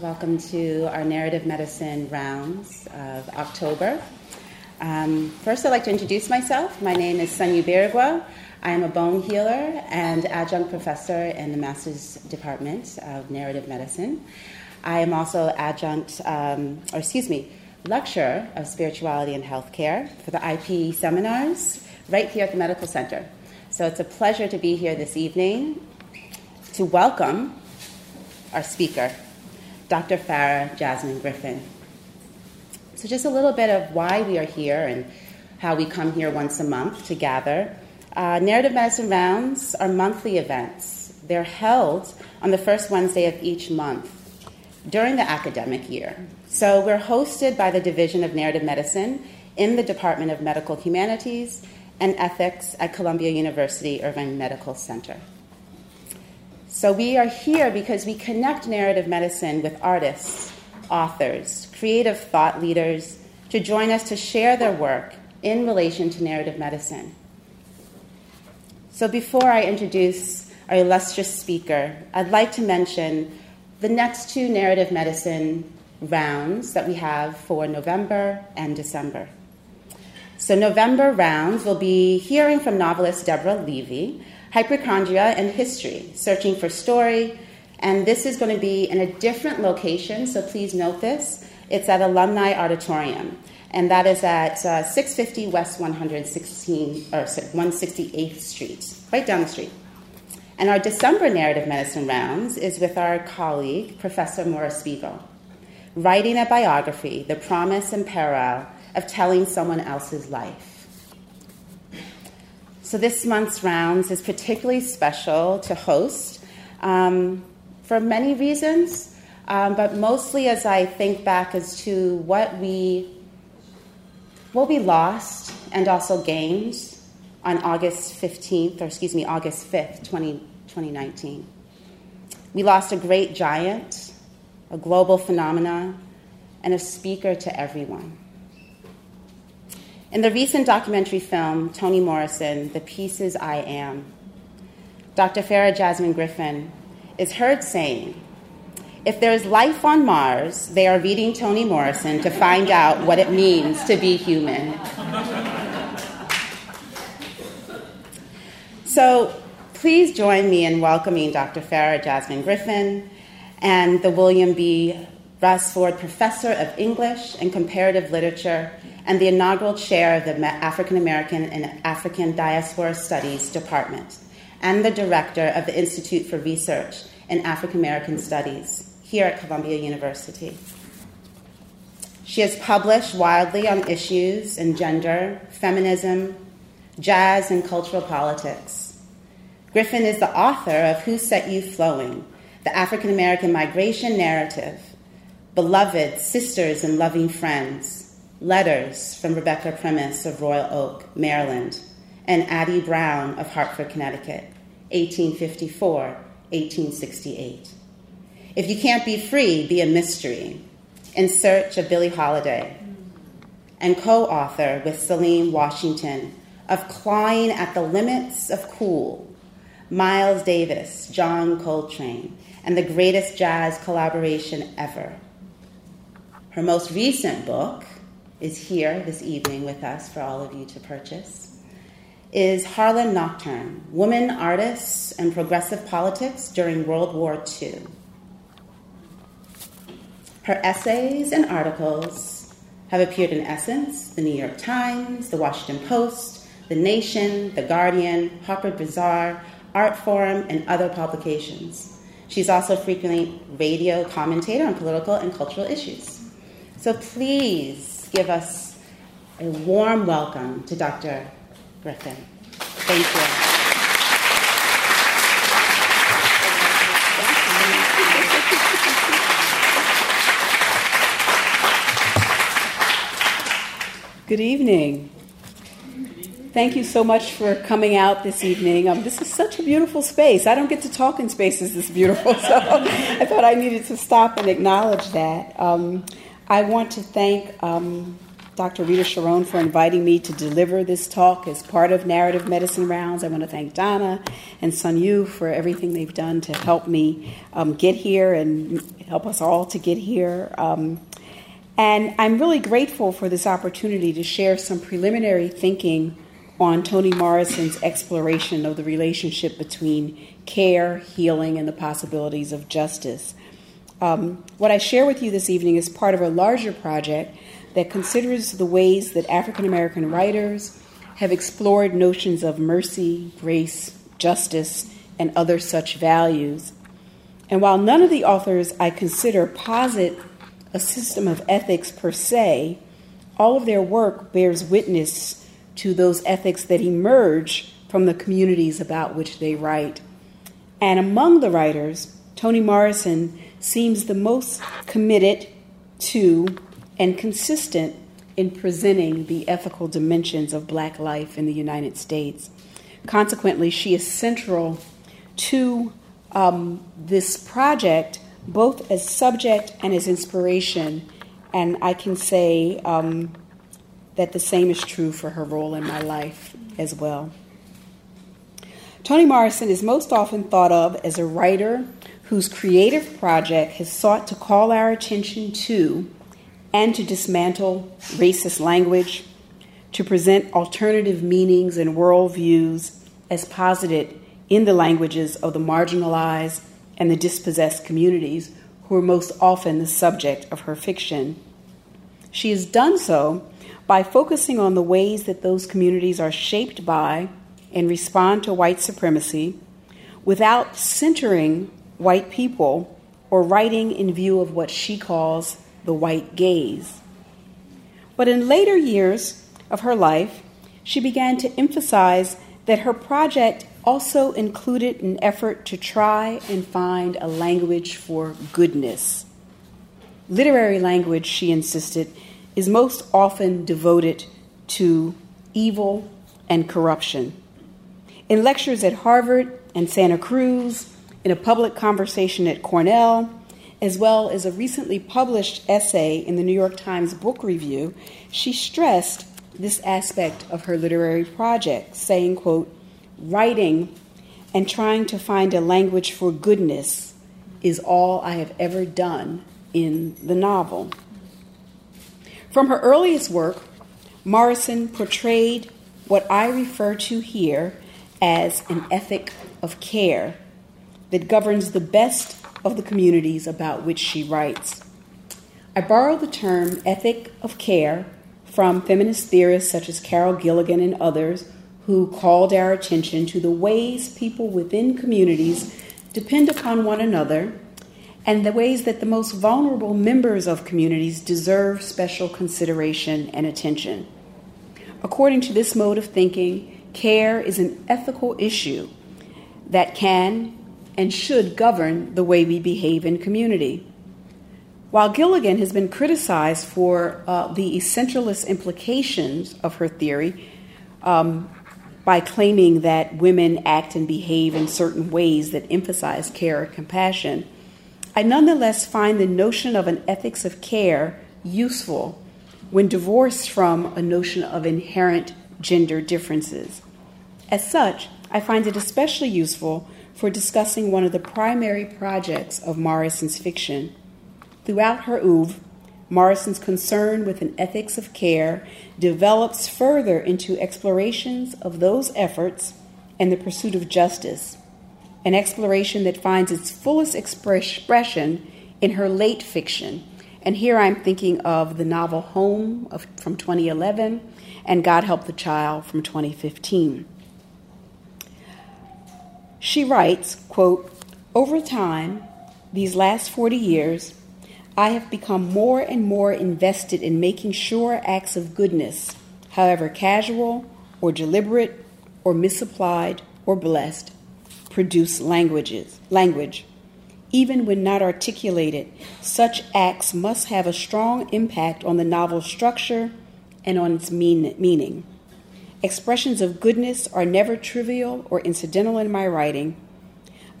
Welcome to our narrative medicine rounds of October. Um, first, I'd like to introduce myself. My name is Sunny Birigua. I am a bone healer and adjunct professor in the Master's Department of Narrative Medicine. I am also adjunct, um, or excuse me, lecturer of spirituality and healthcare for the IPE seminars right here at the Medical Center. So it's a pleasure to be here this evening to welcome our speaker, Dr. Farah Jasmine Griffin. So, just a little bit of why we are here and how we come here once a month to gather. Uh, Narrative Medicine Rounds are monthly events. They're held on the first Wednesday of each month during the academic year. So, we're hosted by the Division of Narrative Medicine in the Department of Medical Humanities and Ethics at Columbia University Irving Medical Center. So we are here because we connect narrative medicine with artists, authors, creative thought leaders to join us to share their work in relation to narrative medicine. So before I introduce our illustrious speaker, I'd like to mention the next two narrative medicine rounds that we have for November and December. So, November rounds will be hearing from novelist Deborah Levy hypochondria and history, searching for story. And this is going to be in a different location, so please note this. It's at Alumni Auditorium, and that is at uh, 650 West 116 or 168th Street, right down the street. And our December narrative medicine rounds is with our colleague, Professor Maura Spiegel, writing a biography, The Promise and Peril of Telling Someone Else's Life. So this month's rounds is particularly special to host um, for many reasons, um, but mostly as I think back as to what we what we lost and also gained on August 15th, or excuse me, August 5th, 20, 2019. We lost a great giant, a global phenomenon, and a speaker to everyone. In the recent documentary film, Toni Morrison, The Pieces I Am, Dr. Farah Jasmine Griffin is heard saying, if there is life on Mars, they are reading Toni Morrison to find out what it means to be human. so please join me in welcoming Dr. Farah Jasmine Griffin and the William B. Ransford Professor of English and Comparative Literature and the inaugural chair of the African American and African Diaspora Studies Department, and the director of the Institute for Research in African American Studies here at Columbia University. She has published widely on issues in gender, feminism, jazz, and cultural politics. Griffin is the author of Who Set You Flowing, the African American Migration Narrative, Beloved, Sisters, and Loving Friends, letters from Rebecca Primus of Royal Oak, Maryland, and Addie Brown of Hartford, Connecticut, 1854 1868. If you can't be free, be a mystery. In Search of Billie Holiday, and co author with Salim Washington of Clawing at the Limits of Cool, Miles Davis, John Coltrane, and the greatest jazz collaboration ever. Her most recent book, is here this evening with us for all of you to purchase, is Harlem Nocturne Women Artists and Progressive Politics During World War II. Her essays and articles have appeared in Essence, the New York Times, the Washington Post, The Nation, The Guardian, Harper's Bazaar, Artforum, and other publications. She's also frequently radio commentator on political and cultural issues. So please give us a warm welcome to Dr. Griffin. Thank you. Good evening. Thank you so much for coming out this evening. Um, this is such a beautiful space. I don't get to talk in spaces this beautiful, so I thought I needed to stop and acknowledge that. Um, I want to thank um, Dr. Rita Charon for inviting me to deliver this talk as part of Narrative Medicine Rounds. I want to thank Donna and Sun Yu for everything they've done to help me um, get here and help us all to get here. Um, and I'm really grateful for this opportunity to share some preliminary thinking on Toni Morrison's exploration of the relationship between care, healing, and the possibilities of justice. Um, what I share with you this evening is part of a larger project that considers the ways that African American writers have explored notions of mercy, grace, justice, and other such values. And while none of the authors I consider posit a system of ethics per se, all of their work bears witness to those ethics that emerge from the communities about which they write. And among the writers, Toni Morrison seems the most committed to and consistent in presenting the ethical dimensions of black life in the United States. Consequently, she is central to um, this project, both as subject and as inspiration. And I can say um, that the same is true for her role in my life as well. Toni Morrison is most often thought of as a writer whose creative project has sought to call our attention to and to dismantle racist language, to present alternative meanings and worldviews as posited in the languages of the marginalized and the dispossessed communities who are most often the subject of her fiction. She has done so by focusing on the ways that those communities are shaped by and respond to white supremacy without centering white people or writing in view of what she calls the white gaze. But in later years of her life, she began to emphasize that her project also included an effort to try and find a language for goodness. Literary language, she insisted, is most often devoted to evil and corruption. In lectures at Harvard and Santa Cruz, in a public conversation at Cornell, as well as a recently published essay in the New York Times Book Review, she stressed this aspect of her literary project, saying, quote, writing and trying to find a language for goodness is all I have ever done in the novel. From her earliest work, Morrison portrayed what I refer to here as an ethic of care that governs the best of the communities about which she writes. I borrow the term ethic of care from feminist theorists such as Carol Gilligan and others who called our attention to the ways people within communities depend upon one another and the ways that the most vulnerable members of communities deserve special consideration and attention. According to this mode of thinking, care is an ethical issue that can and should govern the way we behave in community. While Gilligan has been criticized for uh, the essentialist implications of her theory um, by claiming that women act and behave in certain ways that emphasize care and compassion, I nonetheless find the notion of an ethics of care useful when divorced from a notion of inherent gender differences. As such, I find it especially useful for discussing one of the primary projects of Morrison's fiction. Throughout her oeuvre, Morrison's concern with an ethics of care develops further into explorations of those efforts and the pursuit of justice, an exploration that finds its fullest expression in her late fiction. And here I'm thinking of the novel Home of, from 2011 and God Help the Child from 2015. She writes, quote, Over time, these last 40 years, I have become more and more invested in making sure acts of goodness, however casual or deliberate or misapplied or blessed, produce languages, language. Even when not articulated, such acts must have a strong impact on the novel's structure and on its mean, meaning. Expressions of goodness are never trivial or incidental in my writing.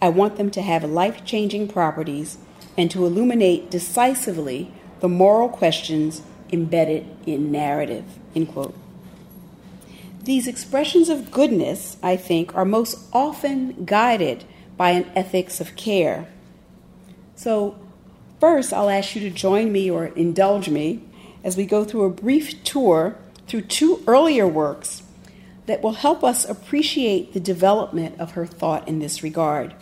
I want them to have life changing properties and to illuminate decisively the moral questions embedded in narrative. End quote. These expressions of goodness, I think, are most often guided by an ethics of care. So, first, I'll ask you to join me or indulge me as we go through a brief tour through two earlier works that will help us appreciate the development of her thought in this regard.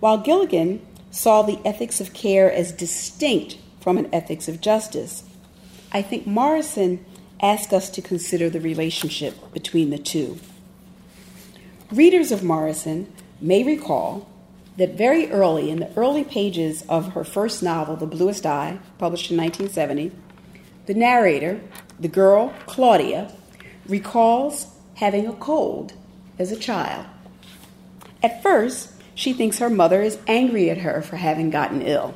While Gilligan saw the ethics of care as distinct from an ethics of justice, I think Morrison asked us to consider the relationship between the two. Readers of Morrison may recall that very early, in the early pages of her first novel, The Bluest Eye, published in 1970, the narrator, the girl Claudia, recalls having a cold as a child. At first, she thinks her mother is angry at her for having gotten ill.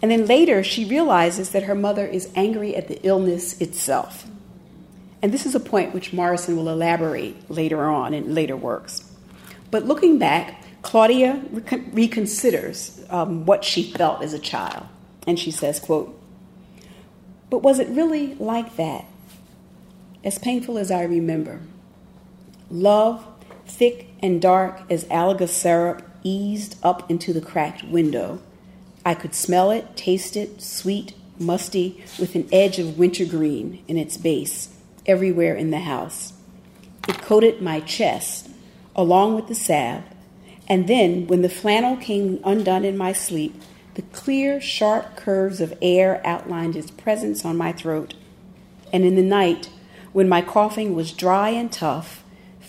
And then later, she realizes that her mother is angry at the illness itself. And this is a point which Morrison will elaborate later on in later works. But looking back, Claudia reconsiders um, what she felt as a child. And she says, quote, But was it really like that? As painful as I remember. Love thick and dark as Alaga syrup eased up into the cracked window. I could smell it, taste it, sweet, musty, with an edge of wintergreen in its base, everywhere in the house. It coated my chest, along with the salve, and then, when the flannel came undone in my sleep, the clear, sharp curves of air outlined its presence on my throat. And in the night, when my coughing was dry and tough,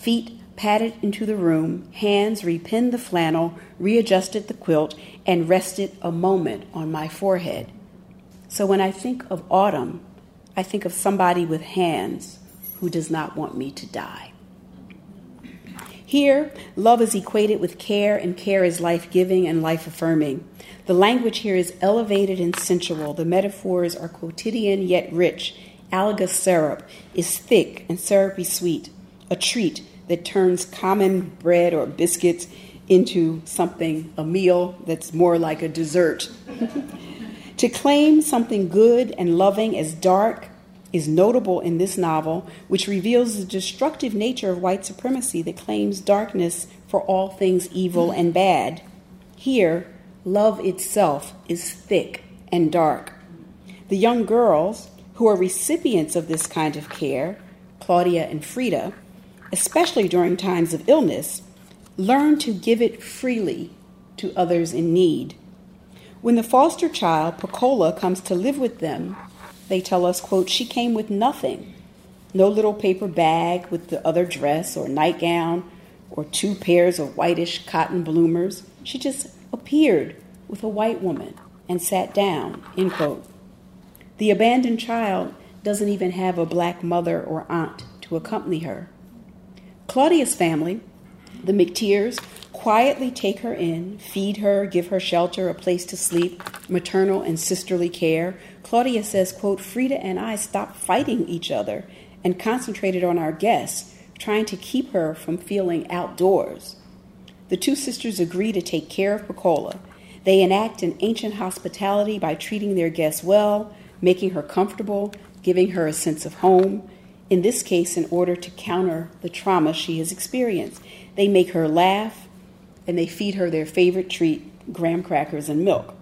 feet padded into the room, hands repinned the flannel, readjusted the quilt, and rested a moment on my forehead. So when I think of autumn, I think of somebody with hands who does not want me to die. Here, love is equated with care, and care is life giving and life affirming. The language here is elevated and sensual. The metaphors are quotidian yet rich. Alaga syrup is thick and syrupy sweet, a treat that turns common bread or biscuits into something, a meal that's more like a dessert. to claim something good and loving as dark is notable in this novel, which reveals the destructive nature of white supremacy that claims darkness for all things evil and bad. Here, love itself is thick and dark. The young girls who are recipients of this kind of care, Claudia and Frieda, especially during times of illness, learn to give it freely to others in need. When the foster child, Pecola, comes to live with them, they tell us, quote, she came with nothing. No little paper bag with the other dress or nightgown or two pairs of whitish cotton bloomers. She just appeared with a white woman and sat down, end quote. The abandoned child doesn't even have a black mother or aunt to accompany her. Claudia's family, the MacTeers, quietly take her in, feed her, give her shelter, a place to sleep, maternal and sisterly care. Claudia says, quote, Frieda and I stopped fighting each other and concentrated on our guests, trying to keep her from feeling outdoors. The two sisters agree to take care of Pecola. They enact an ancient hospitality by treating their guests well, making her comfortable, giving her a sense of home in this case, in order to counter the trauma she has experienced. They make her laugh and they feed her their favorite treat, graham crackers and milk.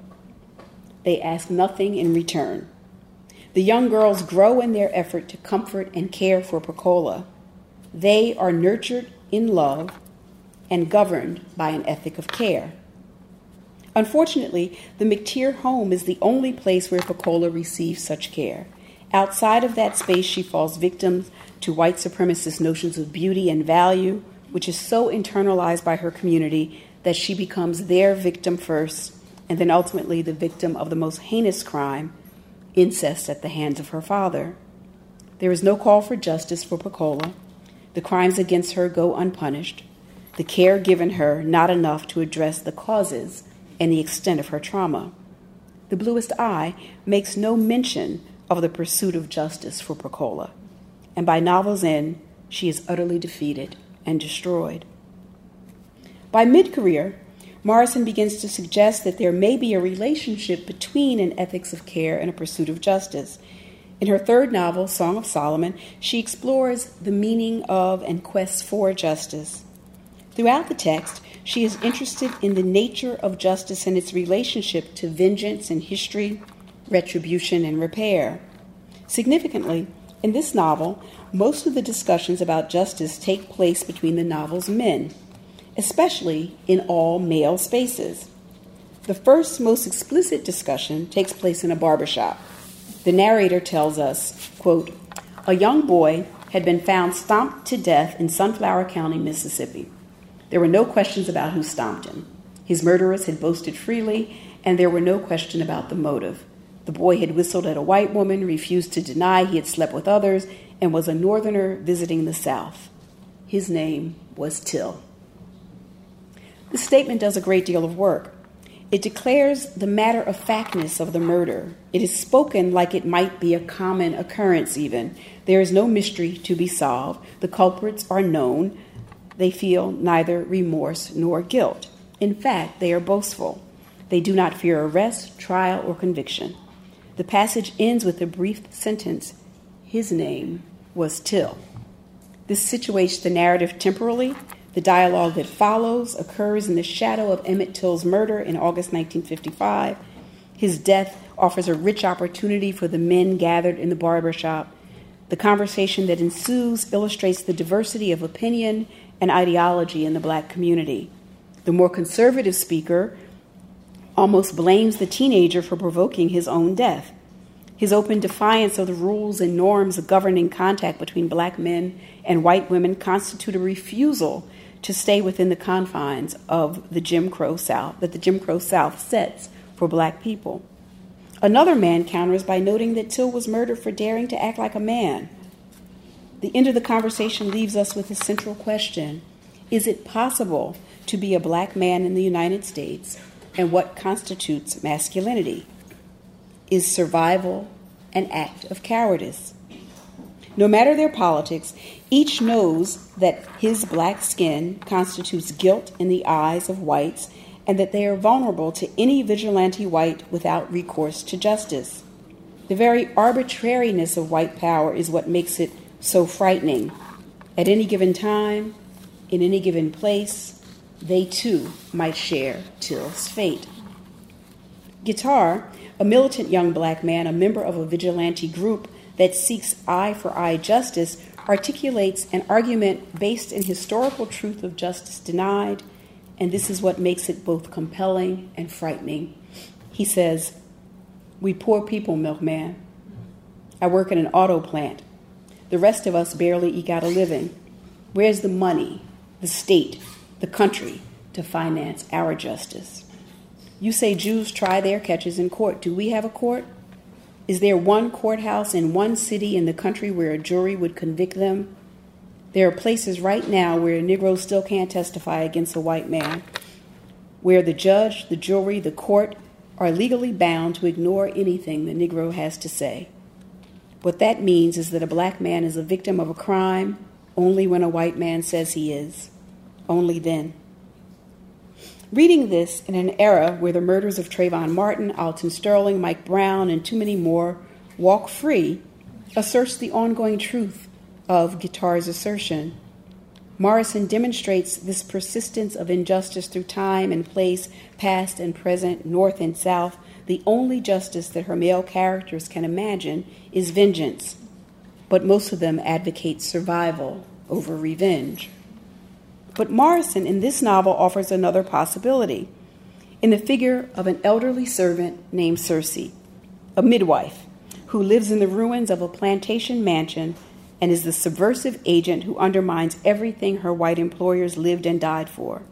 They ask nothing in return. The young girls grow in their effort to comfort and care for Pecola. They are nurtured in love and governed by an ethic of care. Unfortunately, the MacTeer home is the only place where Pecola receives such care. Outside of that space, she falls victim to white supremacist notions of beauty and value, which is so internalized by her community that she becomes their victim first, and then ultimately the victim of the most heinous crime incest at the hands of her father. There is no call for justice for Pecola. The crimes against her go unpunished. The care given her not enough to address the causes and the extent of her trauma. The Bluest Eye makes no mention of the pursuit of justice for Pecola, and by novel's end, she is utterly defeated and destroyed. By mid career, Morrison begins to suggest that there may be a relationship between an ethics of care and a pursuit of justice. In her third novel, Song of Solomon, she explores the meaning of and quests for justice. Throughout the text, she is interested in the nature of justice and its relationship to vengeance and history, retribution and repair. Significantly, in this novel, most of the discussions about justice take place between the novel's men, especially in all male spaces. The first, most explicit discussion takes place in a barbershop. The narrator tells us, quote, a young boy had been found stomped to death in Sunflower County, Mississippi. There were no questions about who stomped him. His murderers had boasted freely, and there were no question about the motive. The boy had whistled at a white woman, refused to deny he had slept with others, and was a northerner visiting the South. His name was Till. The statement does a great deal of work. It declares the matter of factness of the murder. It is spoken like it might be a common occurrence, even. There is no mystery to be solved. The culprits are known. They feel neither remorse nor guilt. In fact, they are boastful. They do not fear arrest, trial, or conviction. The passage ends with a brief sentence His name was Till. This situates the narrative temporally. The dialogue that follows occurs in the shadow of Emmett Till's murder in August 1955. His death offers a rich opportunity for the men gathered in the barber shop. The conversation that ensues illustrates the diversity of opinion and ideology in the black community. The more conservative speaker almost blames the teenager for provoking his own death. His open defiance of the rules and norms governing contact between black men and white women constitute a refusal to stay within the confines of the Jim Crow South that the Jim Crow South sets for black people. Another man counters by noting that Till was murdered for daring to act like a man. The end of the conversation leaves us with a central question Is it possible to be a black man in the United States and what constitutes masculinity. Is survival an act of cowardice? No matter their politics, each knows that his black skin constitutes guilt in the eyes of whites and that they are vulnerable to any vigilante white without recourse to justice. The very arbitrariness of white power is what makes it so frightening. At any given time, in any given place, they too might share Till's fate. Guitar, a militant young black man, a member of a vigilante group that seeks eye for eye justice, articulates an argument based in historical truth of justice denied, and this is what makes it both compelling and frightening. He says, We poor people, milkman. I work in an auto plant. The rest of us barely eke out a living. Where's the money, the state, the country to finance our justice. You say Jews try their catches in court. Do we have a court? Is there one courthouse in one city in the country where a jury would convict them? There are places right now where a Negro still can't testify against a white man, where the judge, the jury, the court are legally bound to ignore anything the Negro has to say. What that means is that a black man is a victim of a crime only when a white man says he is only then. Reading this in an era where the murders of Trayvon Martin, Alton Sterling, Mike Brown, and too many more walk free asserts the ongoing truth of Guitar's assertion. Morrison demonstrates this persistence of injustice through time and place, past and present, north and south. The only justice that her male characters can imagine is vengeance, but most of them advocate survival over revenge. But Morrison in this novel offers another possibility in the figure of an elderly servant named Circe, a midwife who lives in the ruins of a plantation mansion and is the subversive agent who undermines everything her white employers lived and died for.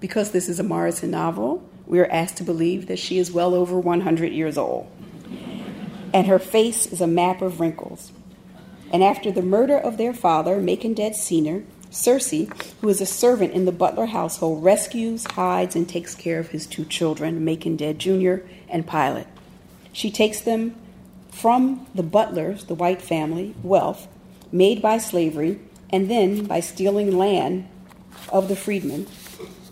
Because this is a Morrison novel, we are asked to believe that she is well over 100 years old. And her face is a map of wrinkles. And after the murder of their father, Macon Dead Sr., Circe, who is a servant in the Butler household, rescues, hides, and takes care of his two children, Macon Dead Jr. and Pilate. She takes them from the Butlers, the white family, wealth made by slavery, and then by stealing land of the freedmen,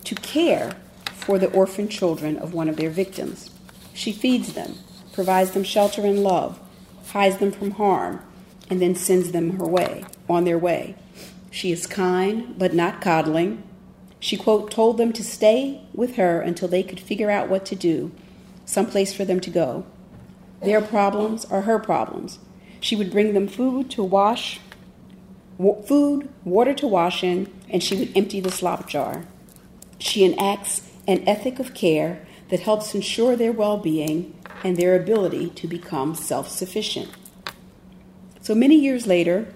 to care for the orphan children of one of their victims. She feeds them, provides them shelter and love, hides them from harm, and then sends them her way, on their way. She is kind, but not coddling. She, quote, told them to stay with her until they could figure out what to do, someplace for them to go. Their problems are her problems. She would bring them food to wash, food, water to wash in, and she would empty the slop jar. She enacts an ethic of care that helps ensure their well being and their ability to become self sufficient. So many years later,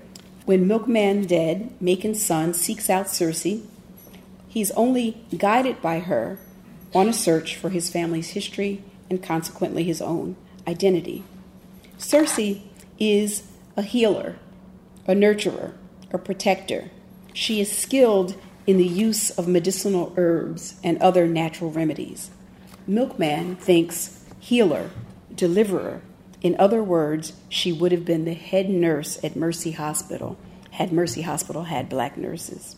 when Milkman dead, Macon's son seeks out Circe. He's only guided by her on a search for his family's history and consequently his own identity. Circe is a healer, a nurturer, a protector. She is skilled in the use of medicinal herbs and other natural remedies. Milkman thinks healer, deliverer. In other words, she would have been the head nurse at Mercy Hospital had Mercy Hospital had black nurses.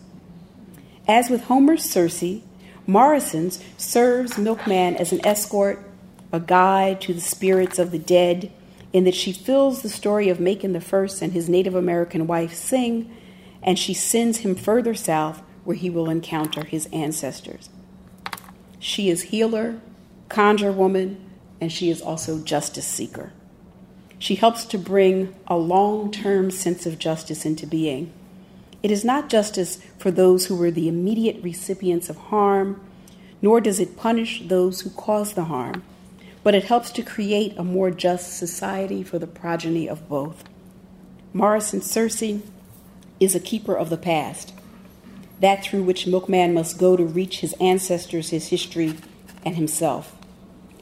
As with Homer's Circe, Morrison's serves Milkman as an escort, a guide to the spirits of the dead, in that she fills the story of Macon the First and his Native American wife sing, and she sends him further south where he will encounter his ancestors. She is healer, conjure woman, and she is also justice seeker. She helps to bring a long term sense of justice into being. It is not justice for those who were the immediate recipients of harm, nor does it punish those who caused the harm, but it helps to create a more just society for the progeny of both. Morrison Circe is a keeper of the past, that through which Milkman must go to reach his ancestors, his history, and himself.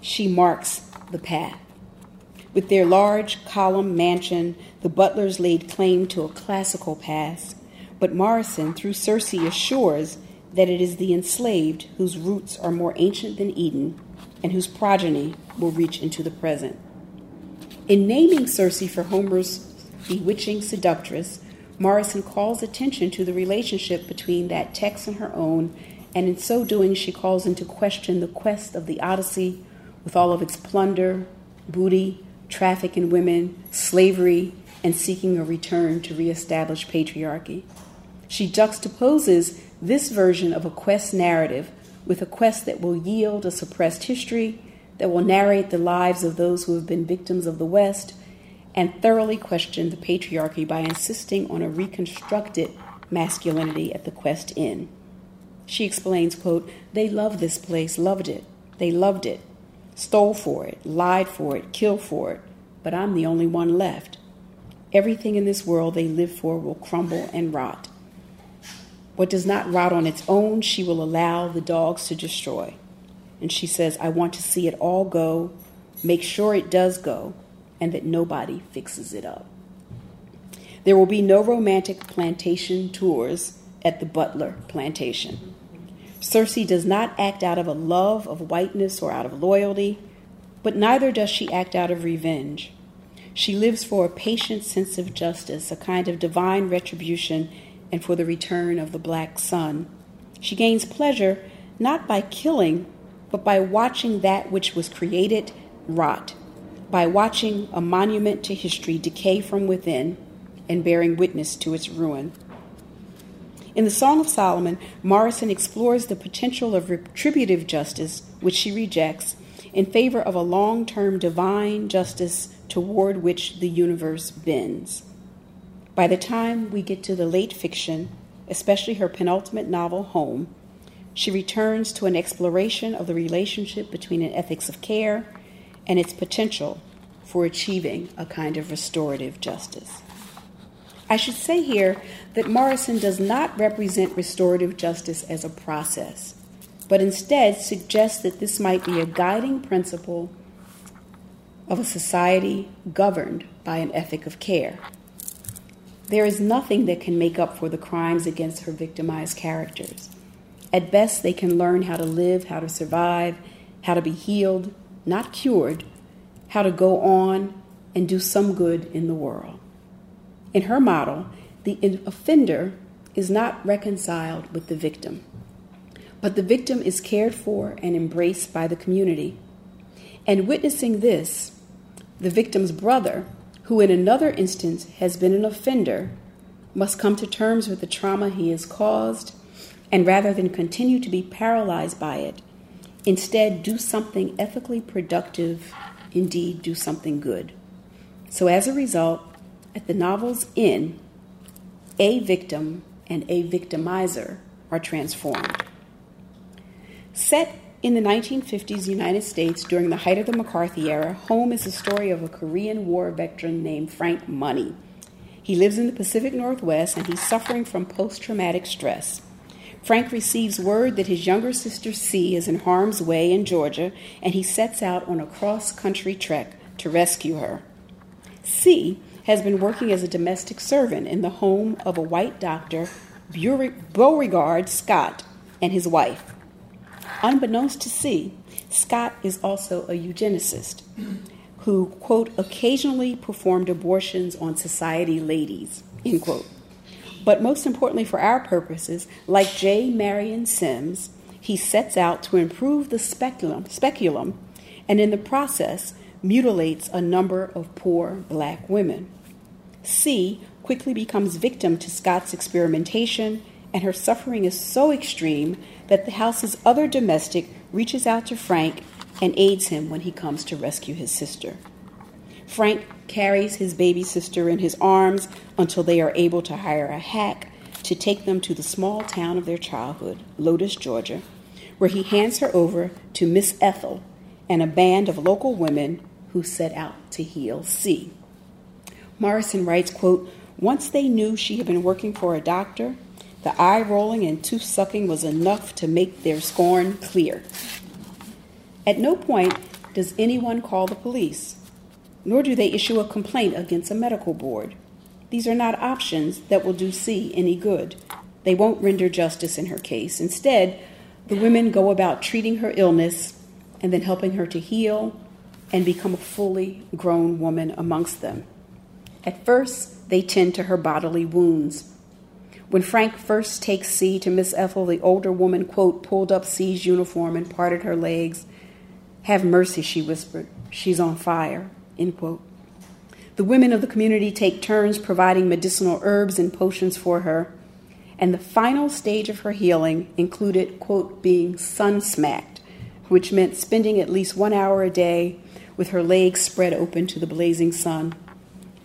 She marks the path. With their large column mansion, the Butlers laid claim to a classical past, but Morrison, through Circe, assures that it is the enslaved whose roots are more ancient than Eden and whose progeny will reach into the present. In naming Circe for Homer's bewitching seductress, Morrison calls attention to the relationship between that text and her own, and in so doing, she calls into question the quest of the Odyssey with all of its plunder, booty, traffic in women, slavery, and seeking a return to reestablish patriarchy. She juxtaposes this version of a quest narrative with a quest that will yield a suppressed history, that will narrate the lives of those who have been victims of the West, and thoroughly question the patriarchy by insisting on a reconstructed masculinity at the quest inn. She explains, quote, They loved this place, loved it. They loved it stole for it, lied for it, killed for it, but I'm the only one left. Everything in this world they live for will crumble and rot. What does not rot on its own, she will allow the dogs to destroy. And she says, I want to see it all go, make sure it does go, and that nobody fixes it up. There will be no romantic plantation tours at the Butler plantation. Circe does not act out of a love of whiteness or out of loyalty, but neither does she act out of revenge. She lives for a patient sense of justice, a kind of divine retribution, and for the return of the black sun. She gains pleasure not by killing, but by watching that which was created rot, by watching a monument to history decay from within and bearing witness to its ruin. In the Song of Solomon, Morrison explores the potential of retributive justice, which she rejects, in favor of a long term divine justice toward which the universe bends. By the time we get to the late fiction, especially her penultimate novel, Home, she returns to an exploration of the relationship between an ethics of care and its potential for achieving a kind of restorative justice. I should say here that Morrison does not represent restorative justice as a process, but instead suggests that this might be a guiding principle of a society governed by an ethic of care. There is nothing that can make up for the crimes against her victimized characters. At best, they can learn how to live, how to survive, how to be healed, not cured, how to go on and do some good in the world. In her model, the offender is not reconciled with the victim, but the victim is cared for and embraced by the community. And witnessing this, the victim's brother, who in another instance has been an offender, must come to terms with the trauma he has caused and rather than continue to be paralyzed by it, instead do something ethically productive, indeed, do something good. So, as a result, at the novel's end, a victim and a victimizer are transformed. Set in the 1950s United States during the height of the McCarthy era, Home is the story of a Korean War veteran named Frank Money. He lives in the Pacific Northwest and he's suffering from post traumatic stress. Frank receives word that his younger sister C is in harm's way in Georgia, and he sets out on a cross country trek to rescue her. C has been working as a domestic servant in the home of a white doctor, Beauregard Scott, and his wife. Unbeknownst to C, Scott is also a eugenicist who, quote, occasionally performed abortions on society ladies, end quote. But most importantly for our purposes, like J. Marion Sims, he sets out to improve the speculum, speculum and in the process mutilates a number of poor black women. C quickly becomes victim to Scott's experimentation, and her suffering is so extreme that the house's other domestic reaches out to Frank and aids him when he comes to rescue his sister. Frank carries his baby sister in his arms until they are able to hire a hack to take them to the small town of their childhood, Lotus, Georgia, where he hands her over to Miss Ethel and a band of local women who set out to heal C. Morrison writes, quote, Once they knew she had been working for a doctor, the eye rolling and tooth sucking was enough to make their scorn clear. At no point does anyone call the police nor do they issue a complaint against a medical board. These are not options that will do C any good. They won't render justice in her case. Instead, the women go about treating her illness and then helping her to heal and become a fully grown woman amongst them. At first, they tend to her bodily wounds. When Frank first takes C to Miss Ethel, the older woman, quote, pulled up C's uniform and parted her legs. Have mercy, she whispered. She's on fire. End quote. The women of the community take turns providing medicinal herbs and potions for her, and the final stage of her healing included, quote, being sun smacked, which meant spending at least one hour a day with her legs spread open to the blazing sun.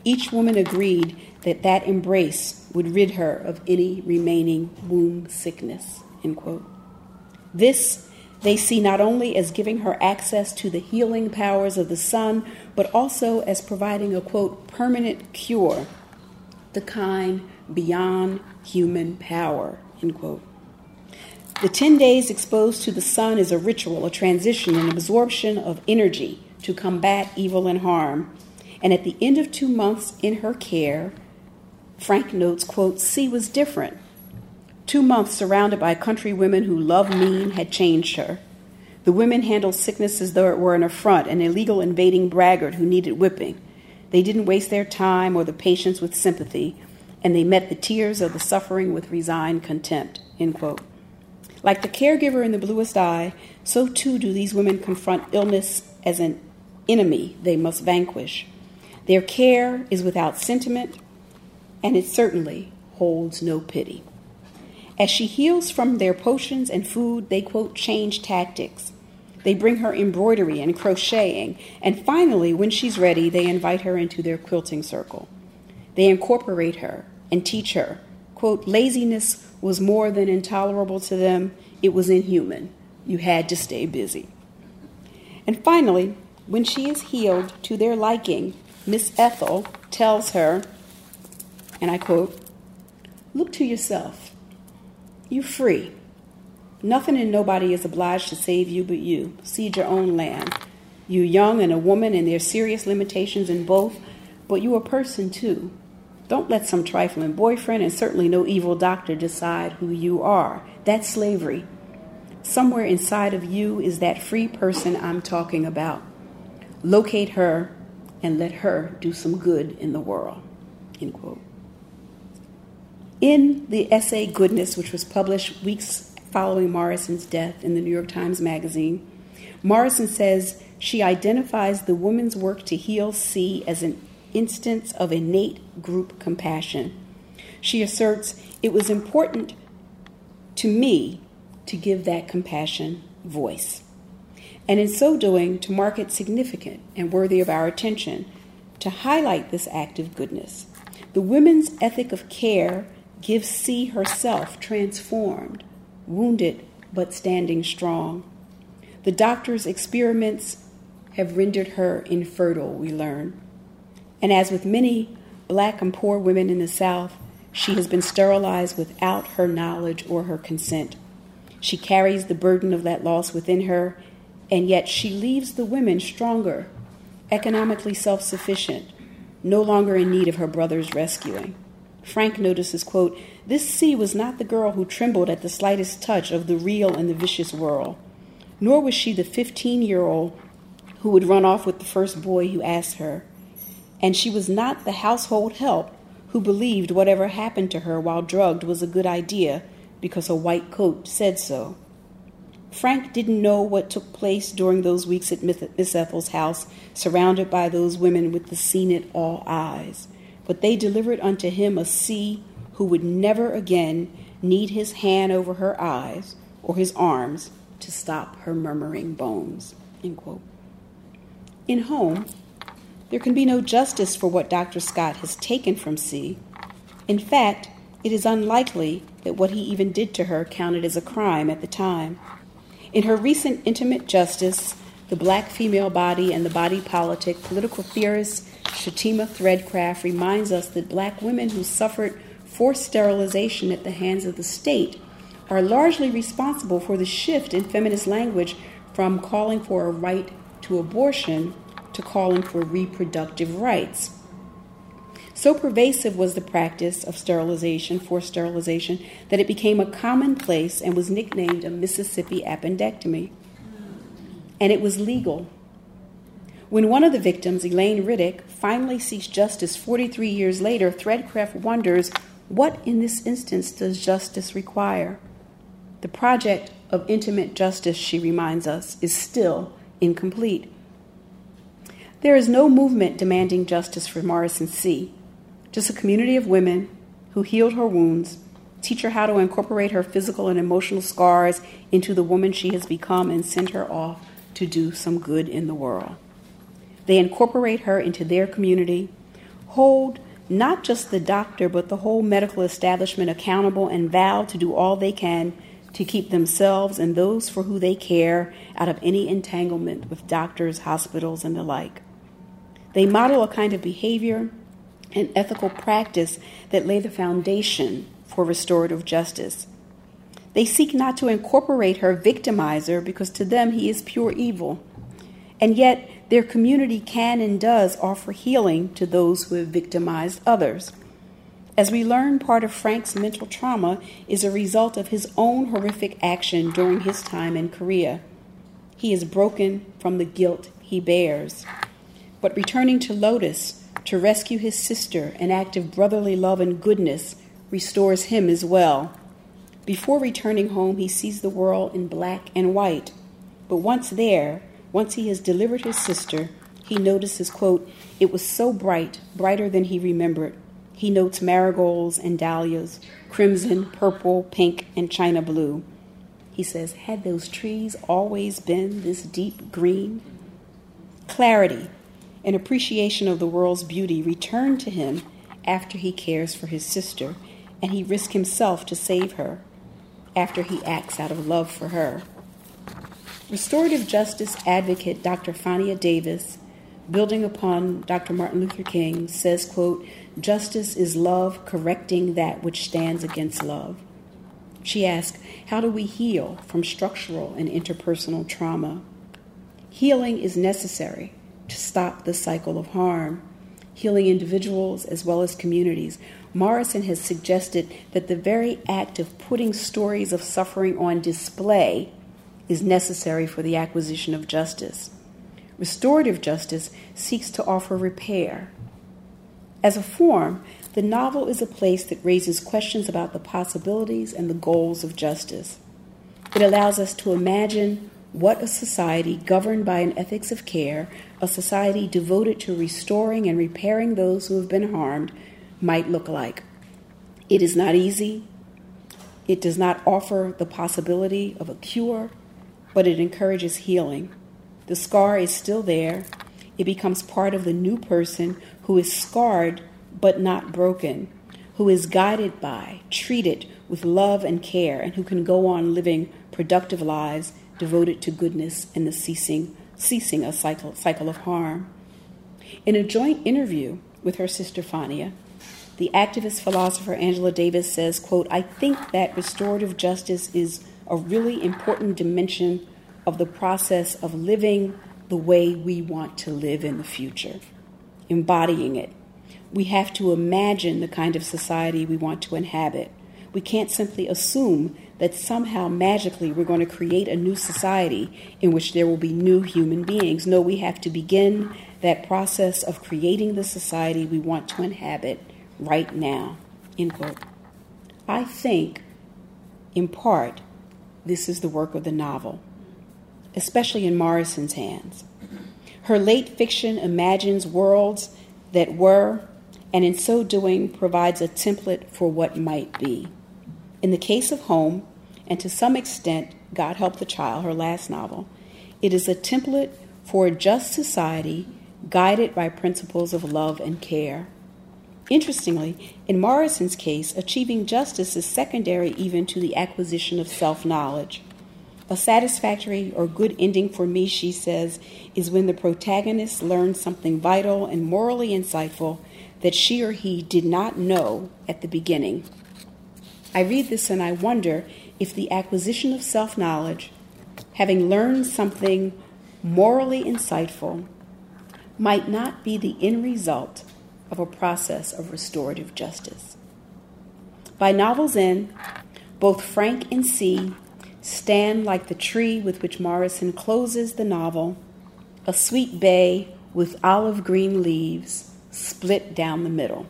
Each woman agreed that that embrace would rid her of any remaining womb sickness, end quote. This they see not only as giving her access to the healing powers of the sun, but also as providing a quote, permanent cure, the kind beyond human power, end quote. The 10 days exposed to the sun is a ritual, a transition, an absorption of energy to combat evil and harm. And at the end of two months in her care, Frank notes, quote, C was different. Two months surrounded by country women who love mean had changed her. The women handled sickness as though it were an affront, an illegal invading braggart who needed whipping. They didn't waste their time or the patience with sympathy, and they met the tears of the suffering with resigned contempt. End quote. Like the caregiver in the bluest eye, so too do these women confront illness as an enemy they must vanquish. Their care is without sentiment, and it certainly holds no pity. As she heals from their potions and food, they quote, change tactics. They bring her embroidery and crocheting, and finally, when she's ready, they invite her into their quilting circle. They incorporate her and teach her, quote, laziness was more than intolerable to them, it was inhuman. You had to stay busy. And finally, when she is healed to their liking, Miss Ethel tells her, and I quote, Look to yourself. You're free. Nothing and nobody is obliged to save you but you. Seed your own land. You're young and a woman, and there's serious limitations in both, but you are a person too. Don't let some trifling boyfriend and certainly no evil doctor decide who you are. That's slavery. Somewhere inside of you is that free person I'm talking about. Locate her and let her do some good in the world. End quote. In the essay Goodness, which was published weeks following Morrison's death in the New York Times Magazine, Morrison says she identifies the woman's work to heal C as an instance of innate group compassion. She asserts it was important to me to give that compassion voice, and in so doing, to mark it significant and worthy of our attention, to highlight this act of goodness. The women's ethic of care gives C herself transformed, wounded but standing strong. The doctor's experiments have rendered her infertile, we learn. And as with many black and poor women in the South, she has been sterilized without her knowledge or her consent. She carries the burden of that loss within her, and yet she leaves the women stronger, economically self sufficient, no longer in need of her brother's rescuing. Frank notices, quote, This Cee was not the girl who trembled at the slightest touch of the real and the vicious world, nor was she the 15 year old who would run off with the first boy who asked her. And she was not the household help who believed whatever happened to her while drugged was a good idea because a white coat said so. Frank didn't know what took place during those weeks at Miss Ethel's house, surrounded by those women with the seen it all eyes. But they delivered unto him a Cee who would never again need his hand over her eyes or his arms to stop her murmuring bones. In home, there can be no justice for what Dr. Scott has taken from Cee. In fact, it is unlikely that what he even did to her counted as a crime at the time. In her recent Intimate Justice, The Black Female Body and the Body Politic, political theorist Shatema Threadcraft reminds us that black women who suffered forced sterilization at the hands of the state are largely responsible for the shift in feminist language from calling for a right to abortion to calling for reproductive rights. So pervasive was the practice of sterilization, forced sterilization, that it became a commonplace and was nicknamed a Mississippi appendectomy. And it was legal when one of the victims, Elaine Riddick, finally seeks justice 43 years later, Threadcraft wonders what in this instance does justice require? The project of intimate justice, she reminds us, is still incomplete. There is no movement demanding justice for Morrison Cee., just a community of women who healed her wounds, teach her how to incorporate her physical and emotional scars into the woman she has become, and send her off to do some good in the world. They incorporate her into their community, hold not just the doctor, but the whole medical establishment accountable, and vow to do all they can to keep themselves and those for who they care out of any entanglement with doctors, hospitals, and the like. They model a kind of behavior and ethical practice that lay the foundation for restorative justice. They seek not to incorporate her victimizer because to them he is pure evil. And yet, their community can and does offer healing to those who have victimized others. As we learn, part of Frank's mental trauma is a result of his own horrific action during his time in Korea. He is broken from the guilt he bears. But returning to Lotus to rescue his sister, an act of brotherly love and goodness, restores him as well. Before returning home, he sees the world in black and white. But once there, once he has delivered his sister, he notices, quote, it was so bright, brighter than he remembered. He notes marigolds and dahlias, crimson, purple, pink, and china blue. He says, Had those trees always been this deep green? Clarity and appreciation of the world's beauty return to him after he cares for his sister, and he risks himself to save her after he acts out of love for her. Restorative justice advocate Dr. Fania Davis, building upon Dr. Martin Luther King, says, quote, Justice is love correcting that which stands against love. She asks, How do we heal from structural and interpersonal trauma? Healing is necessary to stop the cycle of harm, healing individuals as well as communities. Morrison has suggested that the very act of putting stories of suffering on display is necessary for the acquisition of justice. Restorative justice seeks to offer repair. As a form, the novel is a place that raises questions about the possibilities and the goals of justice. It allows us to imagine what a society governed by an ethics of care, a society devoted to restoring and repairing those who have been harmed, might look like. It is not easy. It does not offer the possibility of a cure, but it encourages healing. The scar is still there. It becomes part of the new person who is scarred but not broken, who is guided by, treated with love and care, and who can go on living productive lives devoted to goodness and the ceasing, ceasing a cycle, cycle of harm. In a joint interview with her sister Fania, the activist philosopher Angela Davis says, quote, I think that restorative justice is a really important dimension of the process of living the way we want to live in the future, embodying it. We have to imagine the kind of society we want to inhabit. We can't simply assume that somehow magically we're going to create a new society in which there will be new human beings. No, we have to begin that process of creating the society we want to inhabit right now. End quote. I think, in part, this is the work of the novel, especially in Morrison's hands. Her late fiction imagines worlds that were, and in so doing, provides a template for what might be. In the case of Home, and to some extent, God Help the Child, her last novel, it is a template for a just society guided by principles of love and care. Interestingly, in Morrison's case, achieving justice is secondary even to the acquisition of self knowledge. A satisfactory or good ending for me, she says, is when the protagonist learns something vital and morally insightful that she or he did not know at the beginning. I read this and I wonder if the acquisition of self knowledge, having learned something morally insightful, might not be the end result of a process of restorative justice. By novel's end, both Frank and Cee stand like the tree with which Morrison closes the novel, a sweet bay with olive green leaves split down the middle.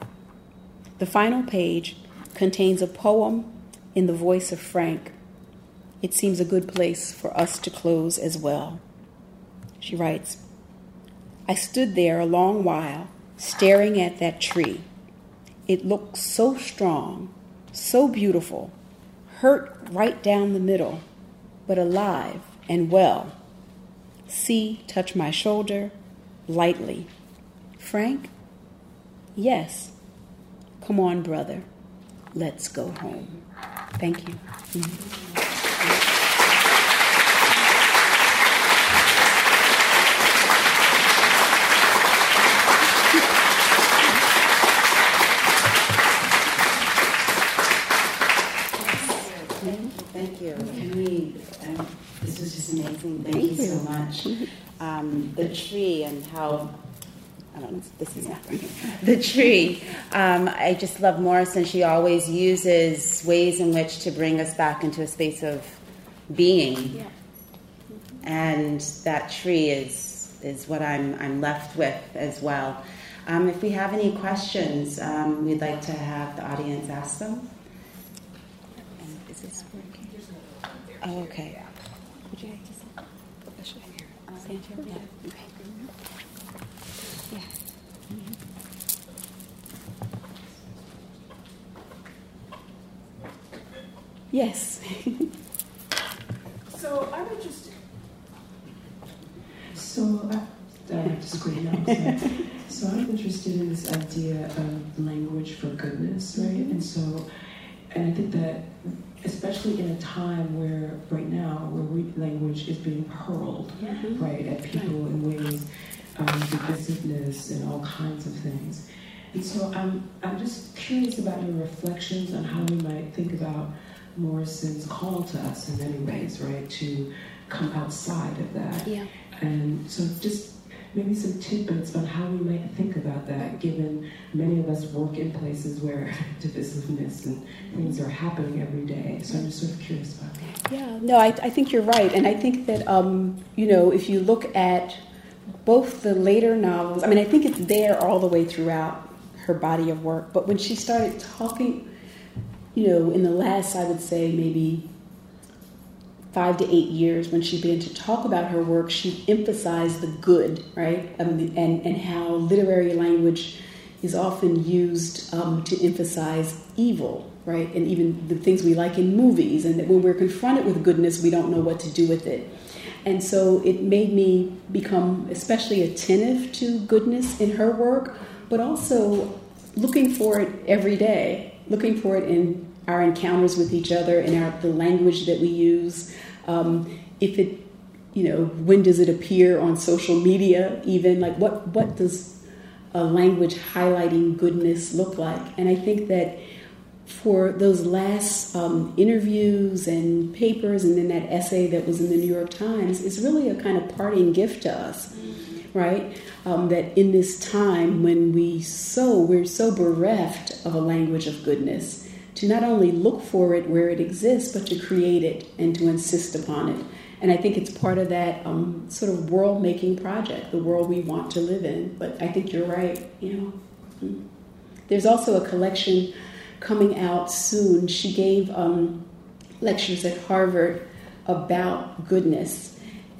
The final page contains a poem in the voice of Frank. It seems a good place for us to close as well. She writes I stood there a long while staring at that tree. It looked so strong, so beautiful, hurt right down the middle, but alive and well. See, touch my shoulder lightly. Frank? Yes. Come on, brother. Let's go home. Thank you. Mm-hmm. amazing. Thank, you. Thank you, this was just amazing. Thank you, so much. Um, the tree and how. I don't know, if this is not the tree. Um, I just love Morrison. She always uses ways in which to bring us back into a space of being, yeah. and that tree is is what I'm I'm left with as well. Um, if we have any questions, um, we'd like to have the audience ask them. Is this working? Oh, okay. Would you like to say? Yeah. Yes. so I'm interested. So I, I have to screen now. So, so I'm interested in this idea of language for goodness, right? Mm-hmm. And so, and I think that especially in a time where right now where language is being hurled mm-hmm. right at people in ways um, divisiveness and all kinds of things and so I'm, I'm just curious about your reflections on how we might think about morrison's call to us in many ways right to come outside of that yeah. and so just maybe some tidbits on how we might think about that, given many of us work in places where divisiveness and things are happening every day. So I'm just sort of curious about that. Yeah, no, I, I think you're right. And I think that, um, you know, if you look at both the later novels, I mean, I think it's there all the way throughout her body of work. But when she started talking, you know, in the last, I would say, maybe five to eight years, when she began to talk about her work, she emphasized the good, right? Um, and, and how literary language is often used um, to emphasize evil, right? And even the things we like in movies, and that when we're confronted with goodness, we don't know what to do with it. And so it made me become especially attentive to goodness in her work, but also looking for it every day, looking for it in our encounters with each other, in our, the language that we use. Um, if it, you know, when does it appear on social media? Even like what what does a language highlighting goodness look like? And I think that for those last um, interviews and papers, and then that essay that was in the New York Times, is really a kind of parting gift to us, right? Um, that in this time when we so we're so bereft of a language of goodness, to not only look for it where it exists, but to create it and to insist upon it. And I think it's part of that um, sort of world making project, the world we want to live in. But I think you're right, you know. Hmm. There's also a collection coming out soon. She gave um, lectures at Harvard about goodness.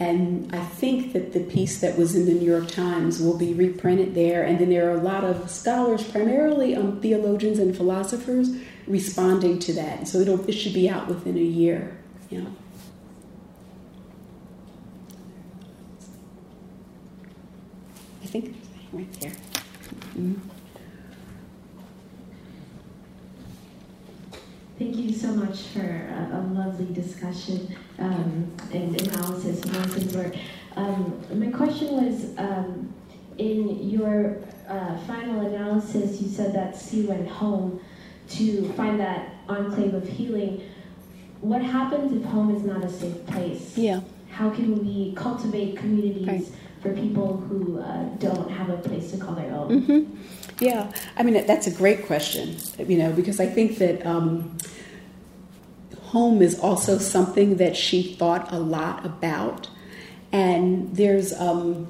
And I think that the piece that was in the New York Times will be reprinted there. And then there are a lot of scholars, primarily um, theologians and philosophers, responding to that. So it'll, it should be out within a year. Know. I think right there. Mm-hmm. Thank you so much for a, a lovely discussion um, and analysis Martin's work. Um, my question was, um, in your uh, final analysis, you said that Cee went home to find that enclave of healing. What happens if home is not a safe place? Yeah. How can we cultivate communities right. for people who uh, don't have a place to call their own? Mm-hmm. Yeah, I mean that's a great question. You know, because I think that um, home is also something that she thought a lot about, and there's. Um,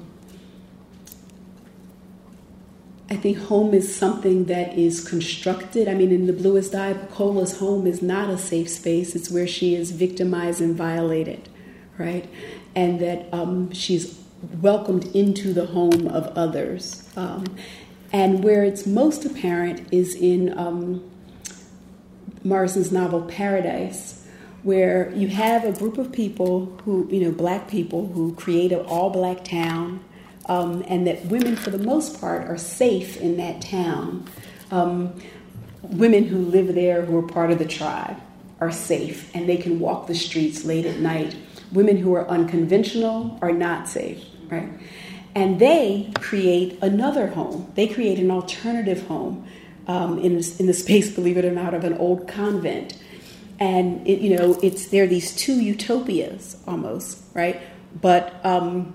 I think home is something that is constructed. I mean, in The Bluest Eye, Pecola's home is not a safe space. It's where she is victimized and violated, right? And that um, she's welcomed into the home of others. Um, and where it's most apparent is in um, Morrison's novel Paradise, where you have a group of people who, you know, black people who create an all black town um, and that women, for the most part, are safe in that town. Um, women who live there, who are part of the tribe, are safe and they can walk the streets late at night. Women who are unconventional are not safe, right? And they create another home. They create an alternative home um, in, in the space, believe it or not, of an old convent. And it, you know, it's there are these two utopias almost, right? But um,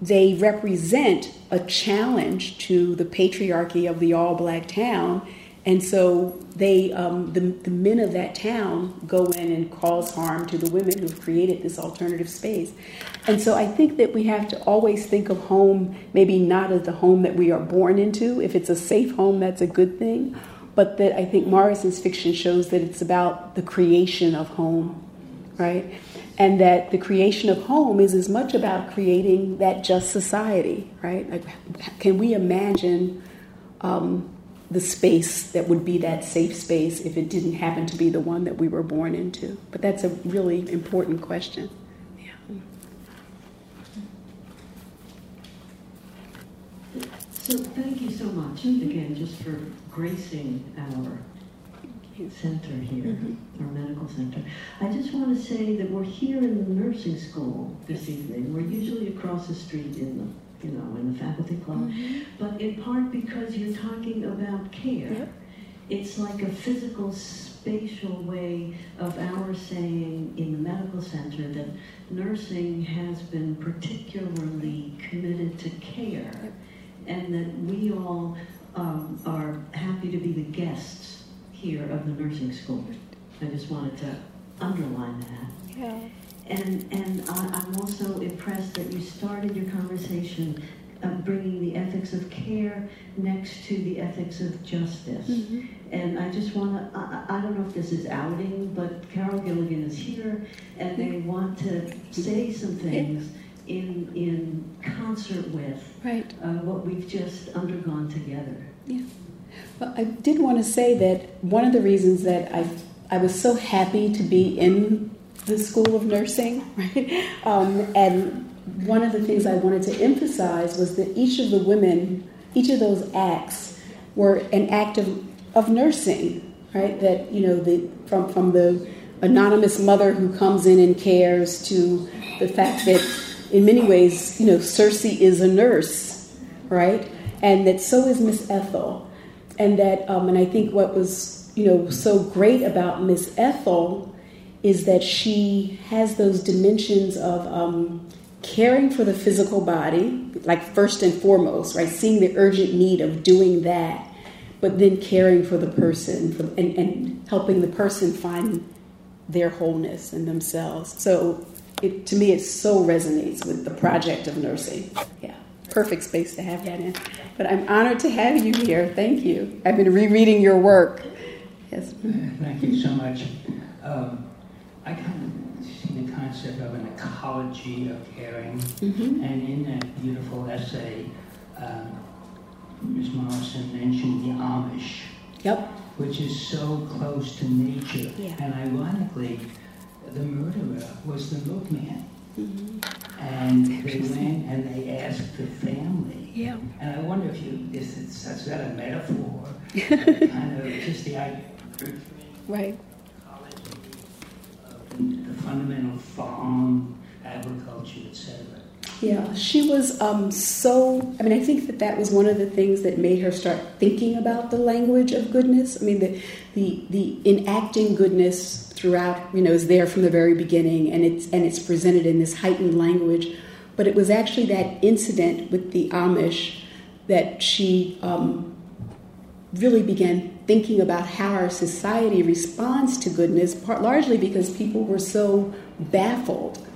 they represent a challenge to the patriarchy of the all black town. And so they, um, the, the men of that town go in and cause harm to the women who've created this alternative space. And so I think that we have to always think of home maybe not as the home that we are born into. If it's a safe home, that's a good thing. But that I think Morrison's fiction shows that it's about the creation of home, right? and that the creation of home is as much about creating that just society, right? Like, can we imagine um, the space that would be that safe space if it didn't happen to be the one that we were born into? But that's a really important question. Yeah. So thank you so much again, just for gracing our center here, mm-hmm. our medical center. I just want to say that we're here in the nursing school this evening. We're usually across the street in the, you know, in the faculty club, mm-hmm. but in part because you're talking about care. Yep. It's like a physical, spatial way of our saying in the medical center that nursing has been particularly committed to care, yep. and that we all um, are happy to be the guests here of the nursing school. I just wanted to underline that. Yeah. And, and I, am also impressed that you started your conversation uh, bringing the ethics of care next to the ethics of justice. Mm-hmm. And I just want to, I, I don't know if this is outing, but Carol Gilligan is here, and they want to say some things in, in concert with Right. uh, what we've just undergone together. Yeah. Well, I did want to say that one of the reasons that I I was so happy to be in the School of Nursing, right? Um, and one of the things I wanted to emphasize was that each of the women, each of those acts, were an act of, of nursing, right? That you know, the from from the anonymous mother who comes in and cares to the fact that in many ways, you know, Circe is a nurse, right? And that so is Miss Ethel and that um, and I think what was you know so great about Miss Ethel is that she has those dimensions of um, caring for the physical body, like first and foremost, right? Seeing the urgent need of doing that, but then caring for the person and, and helping the person find their wholeness and themselves. So it, to me, it so resonates with the project of nursing. Yeah, perfect space to have that in. But I'm honored to have you here. Thank you. I've been rereading your work. Yes. Thank you so much. Um, I kind of see the concept of an ecology of caring, Mm-hmm. and in that beautiful essay, um, Ms. Morrison mentioned the Amish, Yep. which is so close to nature. Yeah. And ironically, the murderer was the milkman. Mm-hmm. And they went and they asked the family. Yeah. And I wonder if you, is, it, is that a metaphor? kind of just the idea Right. the fundamental farm, agriculture, etc. Yeah, she was um, so. I mean, I think that that was one of the things that made her start thinking about the language of goodness. I mean, the the the enacting goodness throughout, you know, is there from the very beginning, and it's and it's presented in this heightened language. But it was actually that incident with the Amish that she um, really began thinking about how our society responds to goodness, part largely because people were so baffled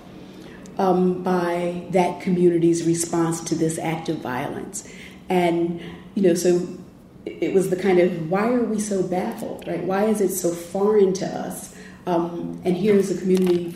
um, by that community's response to this act of violence. And, you know, so it was the kind of why are we so baffled, right? Why is it so foreign to us? Um, and here's a community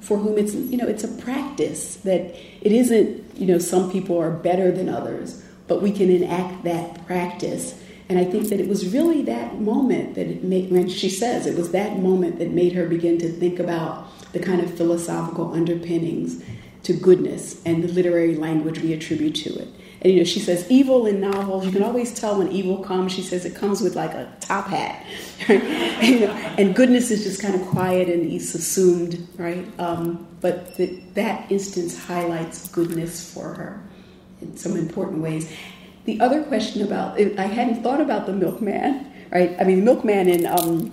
for whom it's, you know, it's a practice that it isn't, you know, some people are better than others, but we can enact that practice. And I think that it was really that moment that it made, when she says it was that moment that made her begin to think about the kind of philosophical underpinnings to goodness and the literary language we attribute to it. And you know, she says evil in novels, you can always tell when evil comes. She says it comes with like a top hat, and, you know, and goodness is just kind of quiet and it's assumed, right? Um, but the, that instance highlights goodness for her in some important ways. The other question about I hadn't thought about the milkman, right? I mean, the milkman in um,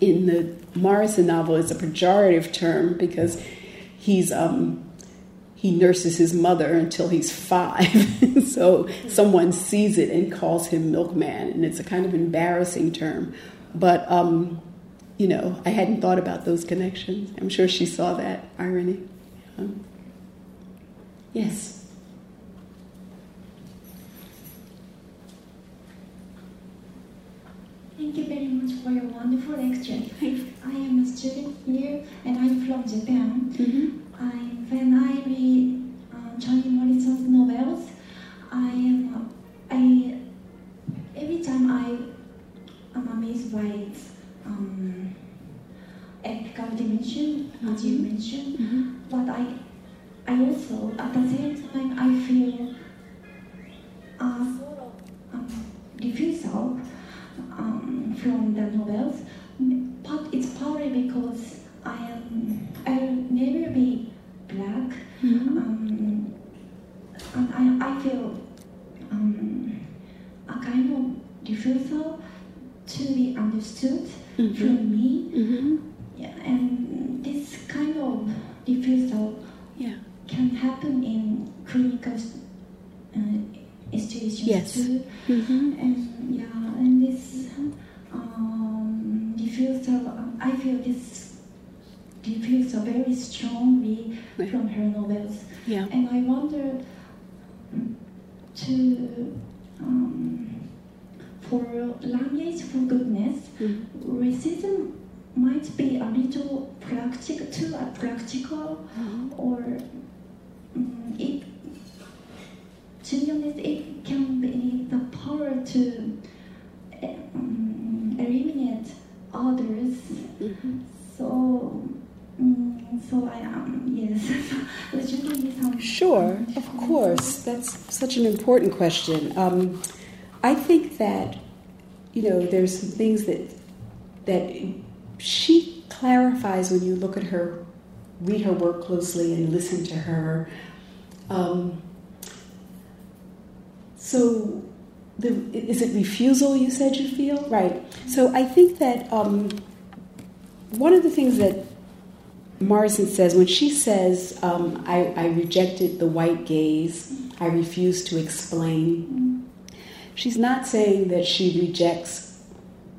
in the Morrison novel is a pejorative term because he's um, he nurses his mother until he's five. so someone sees it and calls him milkman, and it's a kind of embarrassing term. But um, you know, I hadn't thought about those connections. I'm sure she saw that irony. Um, yes. Thank you very much for your wonderful lecture. I am a student here and I'm from Japan. Mm-hmm. I, when I read uh, Toni Morrison's novels, I am I every time I am amazed by its um, ethical dimension, as you mentioned. Mm-hmm. But I I also at the same time I feel uh, of um, refusal um, from the novels. But it's probably because I am I'll never be black. Mm-hmm. Um, and I, I feel um, a kind of refusal to be understood Mm-hmm. from me. Mm-hmm. Yeah, and this kind of refusal Yeah. can happen in clinical uh, institutions Yes. too. Mm-hmm. And yeah, and this um, refusal, I feel this refusal very strongly Right. from her novels. Yeah. And I wonder mm, to, um, for language for goodness, Mm-hmm. racism might be a little practical, too practical, Mm-hmm. or um, it, to be honest, it can be the power to um, eliminate others. Mm-hmm. So, um, so I am yes. Would you give me some? Sure, of course. That's such an important question. Um, I think that you know there's some things that that she clarifies when you look at her, read her work closely, and listen to her. Um, so, the, is it refusal? You said you feel right. So I think that um, one of the things that Morrison says when she says, um, I, I rejected the white gaze, I refuse to explain, she's not saying that she rejects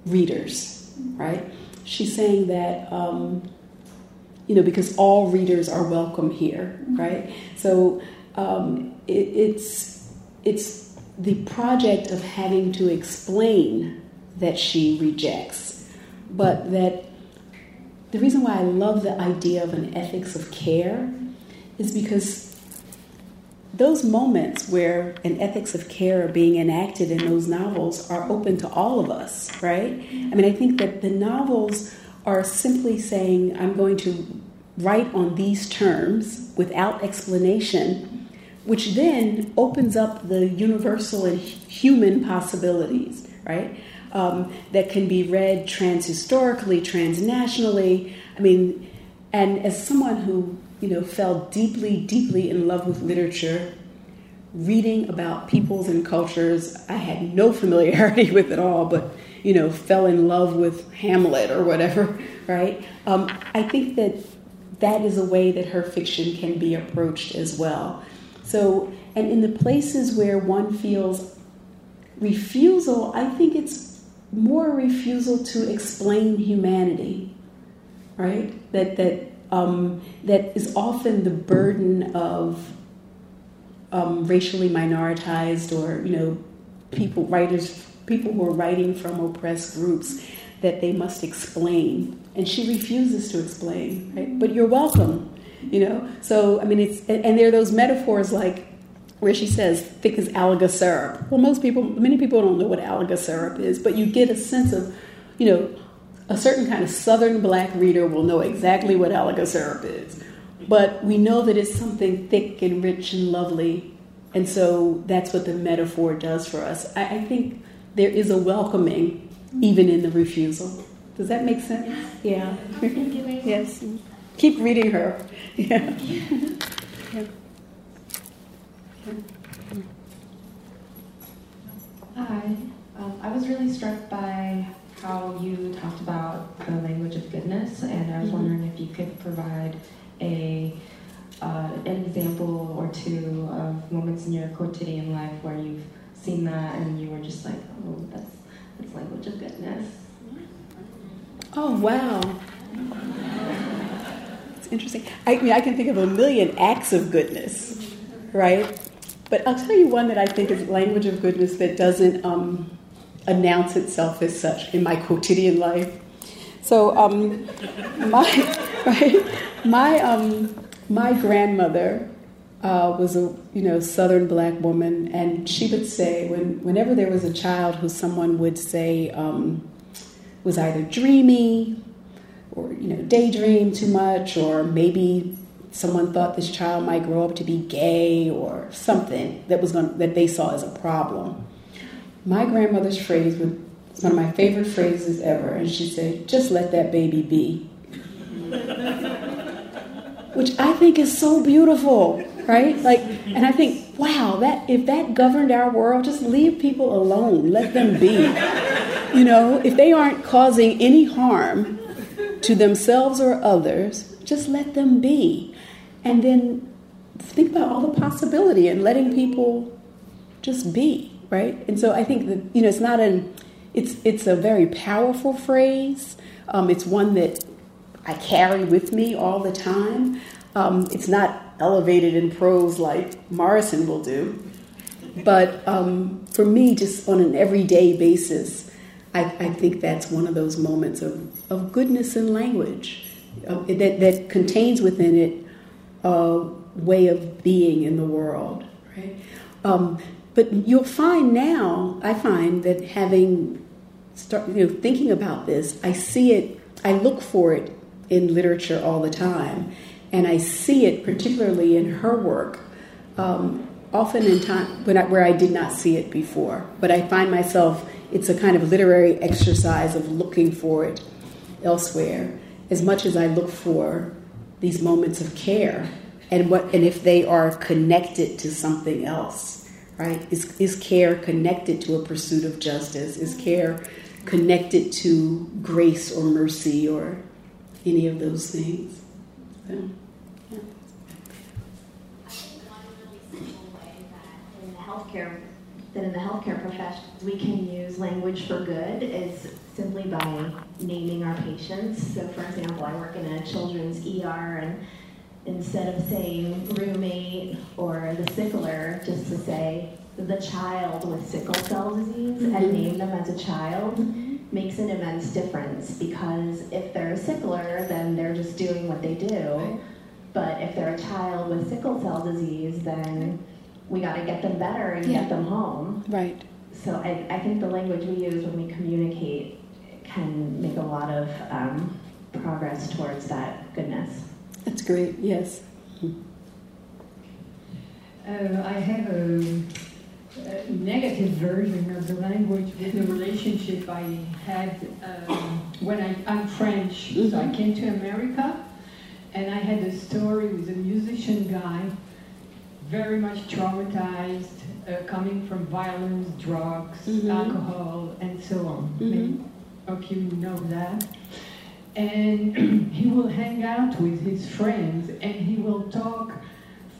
readers, right? She's saying that, um, you know, because all readers are welcome here, right? So um, it, it's, it's the project of having to explain that she rejects, but that the reason why I love the idea of an ethics of care is because those moments where an ethics of care are being enacted in those novels are open to all of us, right? I mean, I think that the novels are simply saying, I'm going to write on these terms without explanation, which then opens up the universal and human possibilities, right? Um, that can be read transhistorically, transnationally. I mean, and as someone who you know fell deeply, deeply in love with literature, reading about peoples and cultures I had no familiarity with at all, but you know fell in love with Hamlet or whatever, right? Um, I think that that is a way that her fiction can be approached as well. So, and in the places where one feels refusal, I think it's more refusal to explain humanity, right? That that um, that is often the burden of um, racially minoritized or you know people writers people who are writing from oppressed groups that they must explain, and she refuses to explain. Right? But you're welcome, you know. So I mean, it's and, and there are those metaphors like where she says thick as Alaga syrup. Well, most people, many people don't know what Alaga syrup is, but you get a sense of, you know, a certain kind of Southern black reader will know exactly what Alaga syrup is. But we know that it's something thick and rich and lovely. And so that's what the metaphor does for us. I, I think there is a welcoming even in the refusal. Does that make sense? Yeah. Thank you yes. Keep reading her. Yeah. yeah. Hi. Um, I was really struck by how you talked about the language of goodness, and I was Mhm. wondering if you could provide a uh, an example or two of moments in your quotidian life where you've seen that and you were just like, oh, that's that's language of goodness. Oh, wow. It's interesting. I mean, I can think of a million acts of goodness, right? But I'll tell you one that I think is language of goodness that doesn't um, announce itself as such in my quotidian life. So, um, my, right, my, um, my grandmother uh, was a you know Southern black woman, and she would say when whenever there was a child who someone would say um, was either dreamy or you know daydream too much, or maybe someone thought this child might grow up to be gay or something that was going that they saw as a problem. My grandmother's phrase was one of my favorite phrases ever, and she said, "Just let that baby be." Which I think is so beautiful, right? Like, and I think, wow, that if that governed our world, just leave people alone, let them be. You know, if they aren't causing any harm to themselves or others, just let them be. And then think about all the possibility and letting people just be, right? And so I think that, you know, it's not an, it's, it's a very powerful phrase. Um, it's one that I carry with me all the time. Um, it's not elevated in prose like Morrison will do, but um, for me, just on an everyday basis, I, I, think that's one of those moments of, of goodness in language uh, that, that contains within it a way of being in the world, right? Um, but you'll find now, I find that having start, you know, thinking about this, I see it, I look for it in literature all the time, and I see it particularly in her work. Um, often in time when I, where I did not see it before, but I find myself it's a kind of literary exercise of looking for it elsewhere, as much as I look for these moments of care and what and if they are connected to something else, right? Is is care connected to a pursuit of justice? Is care connected to grace or mercy or any of those things? So. healthcare that in the healthcare profession we can use language for good is simply by naming our patients. So, for example, I work in a children's ER, and instead of saying roommate or the sickler, just to say the child with sickle cell disease mm-hmm. and name them as a child mm-hmm. makes an immense difference because if they're a sickler, then they're just doing what they do. But if they're a child with sickle cell disease, then we got to get them better and yeah. get them home. Right. So I, I think the language we use when we communicate can make a lot of um, progress towards that goodness. That's great, yes. Uh, I have a, a, negative version of the language with the relationship I had um, when I, I'm French. Mm-hmm. So I came to America and I had a story with a musician guy very much traumatized, uh, coming from violence, drugs, mm-hmm. alcohol, and so on. Mm-hmm. Many of you know that. And he will hang out with his friends and he will talk,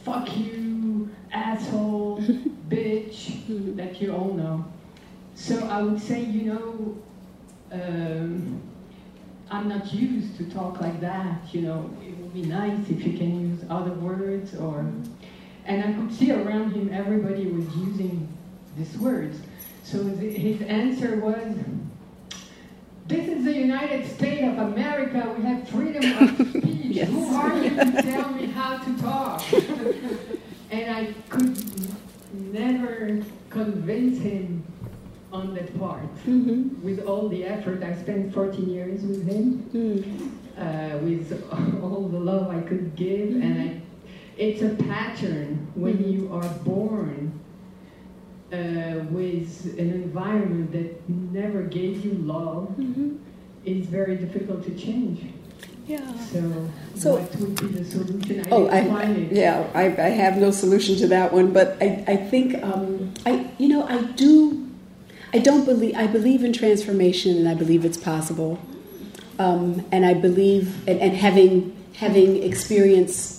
fuck you, asshole, bitch, mm-hmm. that you all know. So I would say, you know, um, I'm not used to talk like that. You know, it would be nice if you can use other words or and I could see around him everybody was using these words. So his answer was, this is the United States of America. We have freedom of speech. yes. Who are you to tell me how to talk? and I could never convince him on that part. Mm-hmm. With all the effort, I spent 14 years with him, mm. uh, with all the love I could give, mm-hmm. and I it's a pattern when mm-hmm. you are born uh, with an environment that never gave you love. Mm-hmm. It's very difficult to change. Yeah. So, so what would be the solution? I oh, I, yeah, I, I, have no solution to that one, but I, I think um, I, you know, I do. I don't believe. I believe in transformation, and I believe it's possible. Um, and I believe, and, and having having experienced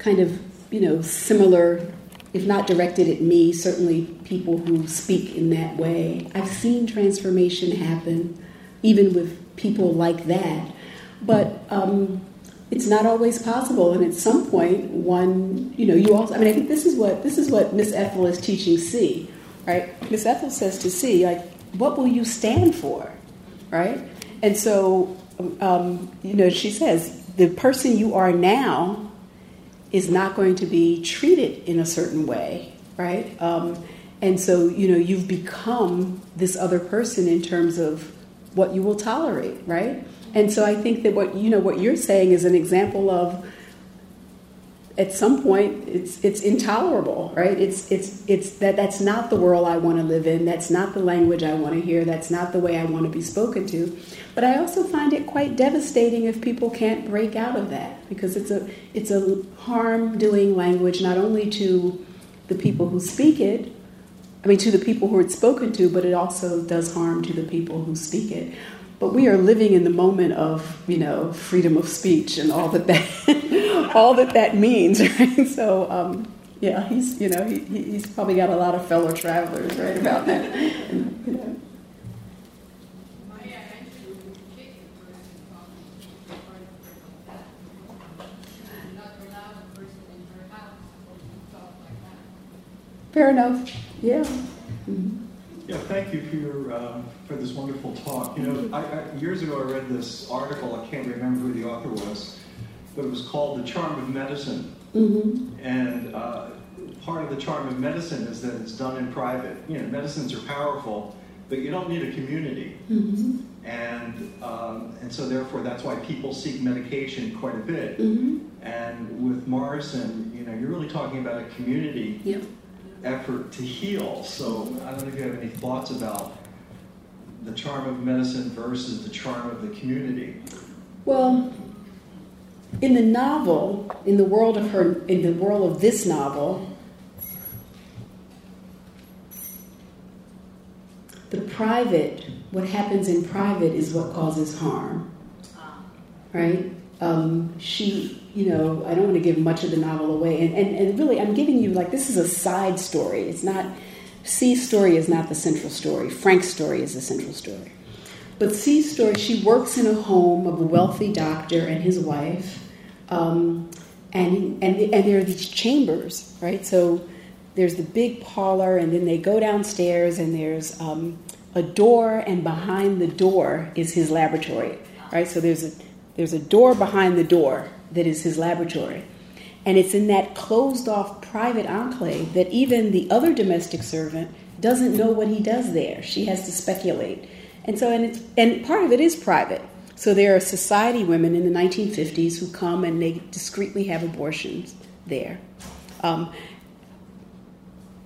kind of, you know, similar, if not directed at me, certainly people who speak in that way. I've seen transformation happen, even with people like that. But um, it's not always possible, and at some point, one, you know, you also. I mean, I think this is what this is what Miss Ethel is teaching Cee, right? Miss Ethel says to Cee, like, what will you stand for, right? And so, um, you know, she says the person you are now is not going to be treated in a certain way, right? Um, and so, you know, you've become this other person in terms of what you will tolerate, right? And so I think that what you know what you're saying is an example of at some point it's it's intolerable, right? It's it's it's that that's not the world I want to live in. That's not the language I want to hear. That's not the way I want to be spoken to. But I also find it quite devastating if people can't break out of that because it's a it's a harm doing language not only to the people who speak it, I mean to the people who it's spoken to, but it also does harm to the people who speak it. But we are living in the moment of you know freedom of speech and all that that all that that means, right? So. Um, yeah, he's you know he, he's probably got a lot of fellow travelers right about that. And, you know. Fair enough. Yeah. Yeah, thank you for your um, for this wonderful talk. You know, I, I, years ago I read this article. I can't remember who the author was, but it was called "The Charm of Medicine," Mm-hmm. and uh, part of the charm of medicine is that it's done in private. You know, medicines are powerful, but you don't need a community, Mm-hmm. and um, and so therefore that's why people seek medication quite a bit. Mm-hmm. And with Morrison, you know, you're really talking about a community Yep. Effort to heal. So I don't know if you have any thoughts about the charm of medicine versus the charm of the community. Well, in the novel, in the world of her, in the world of this novel, the private, what happens in private is what causes harm. Right? Um, she, you know, I don't want to give much of the novel away. And, and, and really, I'm giving you, like, this is a side story. It's not, Cee's story is not the central story. Frank's story is the central story. But Cee's story, she works in a home of a wealthy doctor and his wife. Um, and, and, and there are these chambers, right? So there's the big parlor, and then they go downstairs, and there's um, a door, and behind the door is his laboratory, right? So there's a, there's a door behind the door that is his laboratory. And it's in that closed off private enclave that even the other domestic servant doesn't know what he does there. She has to speculate. And so, and, it's, and part of it is private. So there are society women in the 1950s who come and they discreetly have abortions there. Um,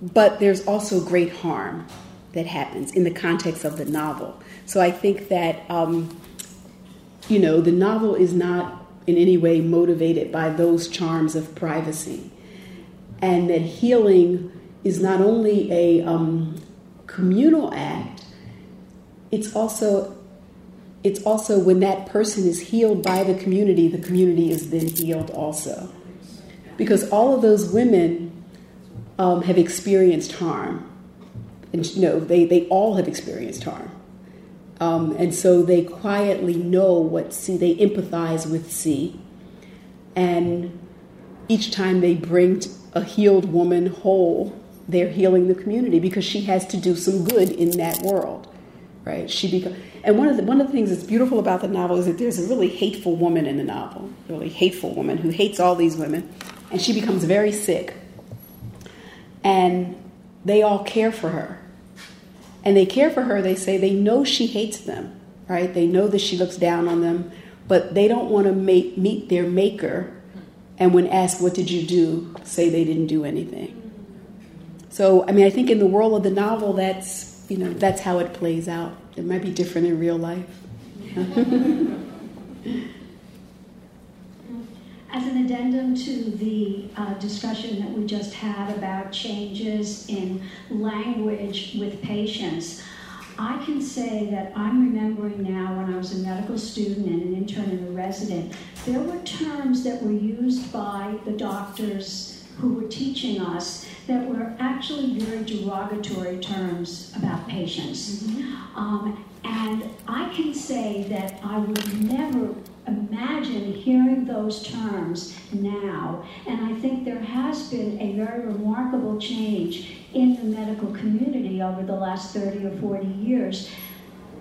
but there's also great harm that happens in the context of the novel. So I think that, um, you know, the novel is not in any way motivated by those charms of privacy. And that healing is not only a um, communal act, it's also it's also when that person is healed by the community, the community is then healed also. Because all of those women um, have experienced harm. And you know, they, they all have experienced harm. Um, and so they quietly know what Cee, they empathize with Cee. And each time they bring a healed woman whole, they're healing the community because she has to do some good in that world, right? She becomes, and one of the one of the things that's beautiful about the novel is that there's a really hateful woman in the novel, really hateful woman who hates all these women, and she becomes very sick. And they all care for her, and they care for her. They say they know she hates them, right? They know that she looks down on them, but they don't want to make, meet their maker. And when asked, "What did you do?" say they didn't do anything. So, I mean, I think in the world of the novel, that's you know that's how it plays out. It might be different in real life. As an addendum to the uh, discussion that we just had about changes in language with patients, I can say that I'm remembering now when I was a medical student and an intern and a resident, there were terms that were used by the doctors who were teaching us that were actually very derogatory terms about patients. Um, and I can say that I would never imagine hearing those terms now. And I think there has been a very remarkable change in the medical community over the last 30 or 40 years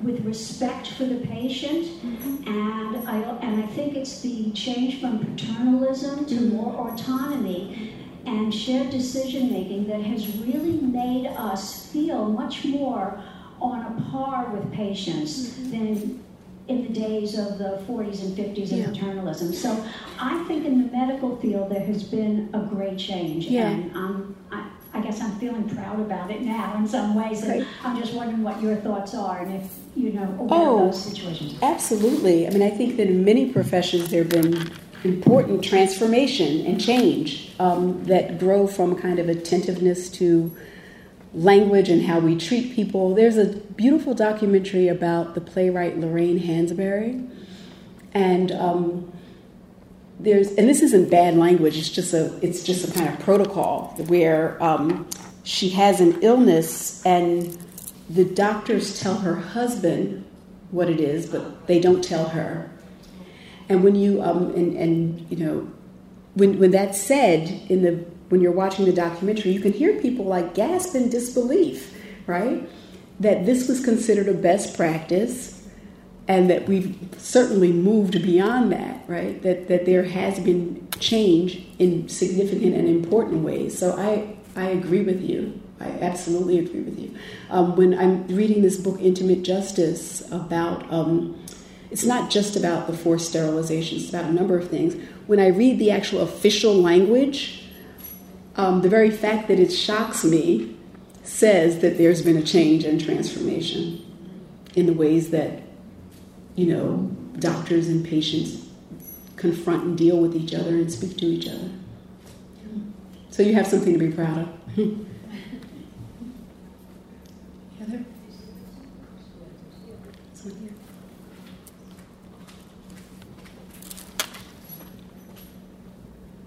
with respect for the patient. Mm-hmm. And, I, and I think it's the change from paternalism to mm-hmm. more autonomy and shared decision making that has really made us feel much more on a par with patients mm-hmm. than in the days of the 40s and 50s Yeah. of paternalism. So I think in the medical field there has been a great change. Yeah. And um, I, I guess I'm feeling proud about it now in some ways. And. I'm just wondering what your thoughts are and if, you know, Oh. those situations. Absolutely. I mean, I think that in many professions there have been important transformation and change um, that grow from kind of attentiveness to language and how we treat people. There's a beautiful documentary about the playwright Lorraine Hansberry, and um, there's and this isn't bad language. It's just a it's just a kind of protocol where um, she has an illness and the doctors tell her husband what it is, but they don't tell her. And when you um, and, and you know when when that's said in the when you're watching the documentary, you can hear people like gasp in disbelief, right? That this was considered a best practice and that we've certainly moved beyond that, right? That that there has been change in significant and important ways. So I I agree with you. I absolutely agree with you. Um, when I'm reading this book, Intimate Justice, about um, it's not just about the forced sterilization; it's about a number of things. When I read the actual official language, um, the very fact that it shocks me says that there's been a change and transformation in the ways that you know, doctors and patients confront and deal with each other and speak to each other. So you have something to be proud of.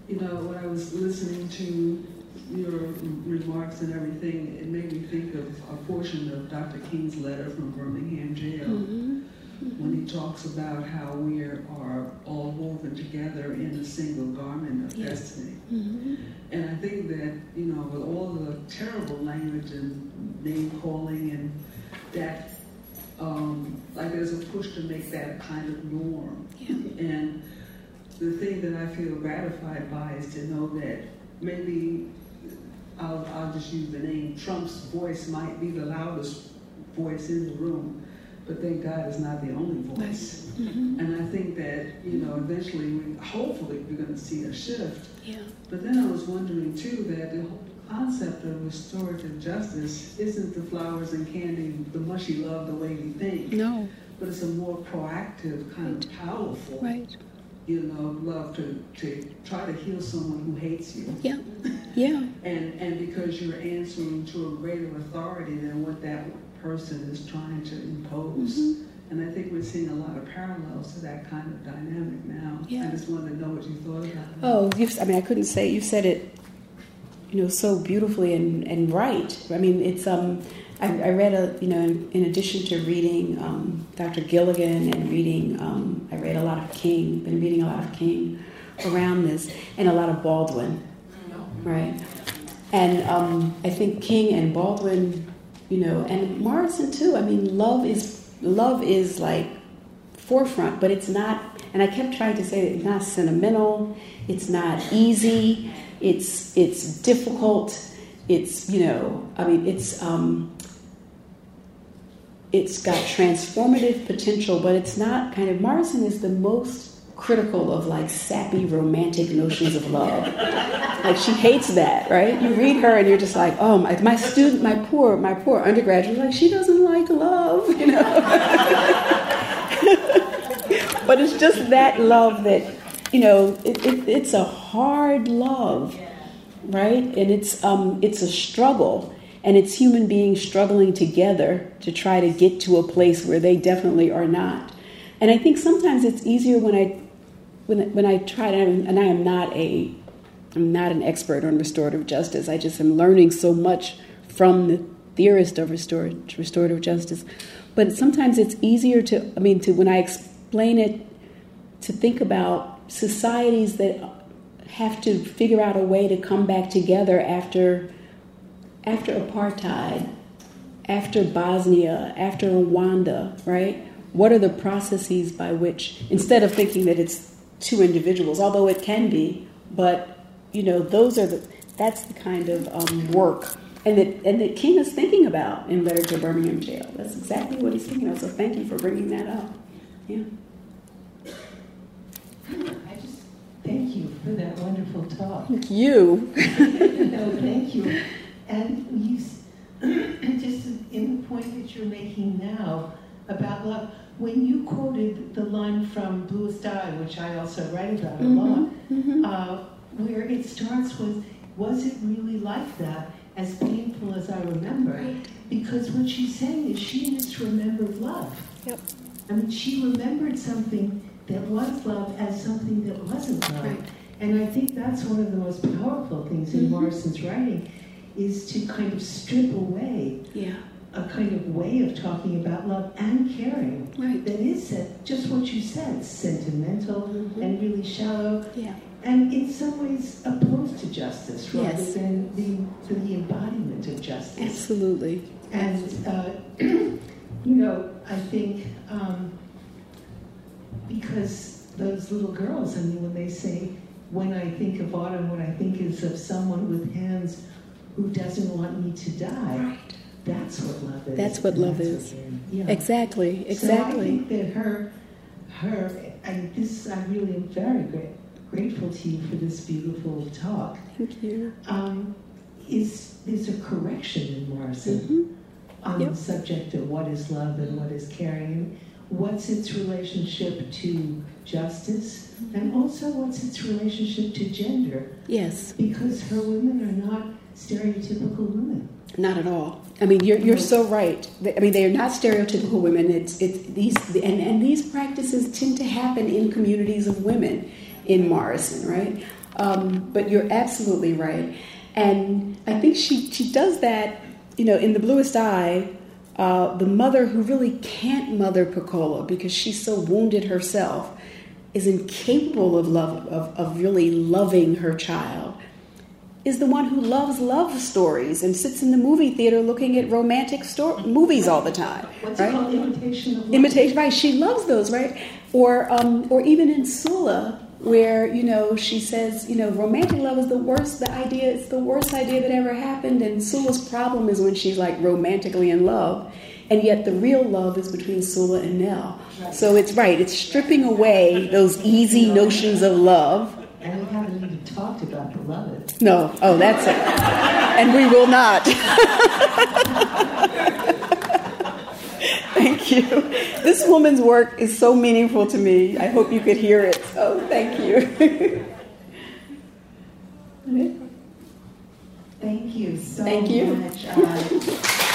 You know, when I was listening to your remarks and everything, it made me think of a portion of Dr. King's letter from Birmingham jail. Mm-hmm when he talks about how we are, all woven together in a single garment of yes. destiny. Mm-hmm. And I think that, you know, with all the terrible language and name calling and that, um, like there's a push to make that kind of norm. Yeah. And the thing that I feel gratified by is to know that maybe I'll, I'll just use the name Trump's voice might be the loudest voice in the room but thank God it's not the only voice. Mm-hmm. And I think that, you know, eventually, we, hopefully, we're going to see a shift. Yeah. But then I was wondering, too, that the whole concept of restorative justice isn't the flowers and candy, the mushy love the way we think. No. But it's a more proactive, kind right. of powerful, right. You know, love to, to try to heal someone who hates you. Yeah. Yeah. and, and because you're answering to a greater authority than what that person is trying to impose. Mm-hmm. And I think we're seeing a lot of parallels to that kind of dynamic now. Yeah. I just wanted to know what you thought about that. Oh, you've, I mean, I couldn't say, you said it, you know, so beautifully and, and right. I mean, it's, um, I, I read a, you know, in, in addition to reading um, Dr. Gilligan and reading, um, I read a lot of King, been reading a lot of King around this, and a lot of Baldwin, right? And um, I think King and Baldwin you know, and Morrison too. I mean, love is love is like forefront, but it's not. And I kept trying to say it's not sentimental. It's not easy. It's it's difficult. It's you know, I mean, it's um, it's got transformative potential, but it's not kind of. Morrison is the most critical of like sappy romantic notions of love. like she hates that, right? You read her and you're just like, oh my, my student, my poor, my poor undergraduate, like she doesn't like love, you know. but it's just that love that, you know, it, it, it's a hard love, right? And it's um, it's a struggle. And it's human beings struggling together to try to get to a place where they definitely are not. And I think sometimes it's easier when I when, when I try to, and I am not a, I'm not an expert on restorative justice. I just am learning so much from the theorist of restorative, restorative justice. But sometimes it's easier to, I mean, to when I explain it, to think about societies that have to figure out a way to come back together after, after apartheid, after Bosnia, after Rwanda, right? What are the processes by which, instead of thinking that it's two individuals, although it can be. But you know, those are the that's the kind of um, work and that and that King is thinking about in Letter to Birmingham Jail. That's exactly what he's thinking about. So thank you for bringing that up. Yeah. Thank you for that wonderful talk. You. no, thank you. And you just in the point that you're making now about love when you quoted the line from Bluest Eye, which I also write about mm-hmm, a lot, mm-hmm. uh, where it starts with, was it really like that? As painful as I remember. Right. Because what she's saying is she misremembered love. Yep. I mean, she remembered something that was love as something that wasn't love. Right. And I think that's one of the most powerful things in mm-hmm. Morrison's writing is to kind of strip away yeah a kind of way of talking about love and caring right. that is just what you said, sentimental mm-hmm. and really shallow. Yeah. and in some ways opposed to justice rather Yes. than the, to the embodiment of justice. Absolutely. And, uh, you know, I think um, because those little girls, I mean, when they say, when I think of autumn, what I think is of someone with hands who doesn't want me to die. That's what love is. That's what And love that's is. what yeah. Exactly, So I exactly. think that her, her, and this, I really am very great, grateful to you for this beautiful talk. Thank you. Um, is there's a correction in Morrison Mm-hmm. on the subject of what is love and what is caring, what's its relationship to justice, and also what's its relationship to gender. Yes. Because her women are not stereotypical women. Not at all. I mean, you're, you're so right. I mean, they are not stereotypical women. It's, it's these, and, and these practices tend to happen in communities of women in Morrison, right? Um, but you're absolutely right. And I think she, she does that, you know, in The Bluest Eye, uh, the mother who really can't mother Pecola because she's so wounded herself is incapable of love, of, of really loving her child is the one who loves love stories and sits in the movie theater looking at romantic sto- movies all the time. What's right? it called? Imitation of love. Imitation, right? She loves those, right? Or, um, or even in Sula, where you know she says, you know, romantic love is the worst. The idea, it's the worst idea that ever happened. And Sula's problem is when she's like romantically in love, and yet the real love is between Sula and Nell. So it's right. It's stripping away those easy notions of love. And we haven't even talked about the beloved. No, oh, that's it. And we will not. thank you. This woman's work is so meaningful to me. I hope you could hear it. Oh, thank you. Thank you so Thank you. much. Uh,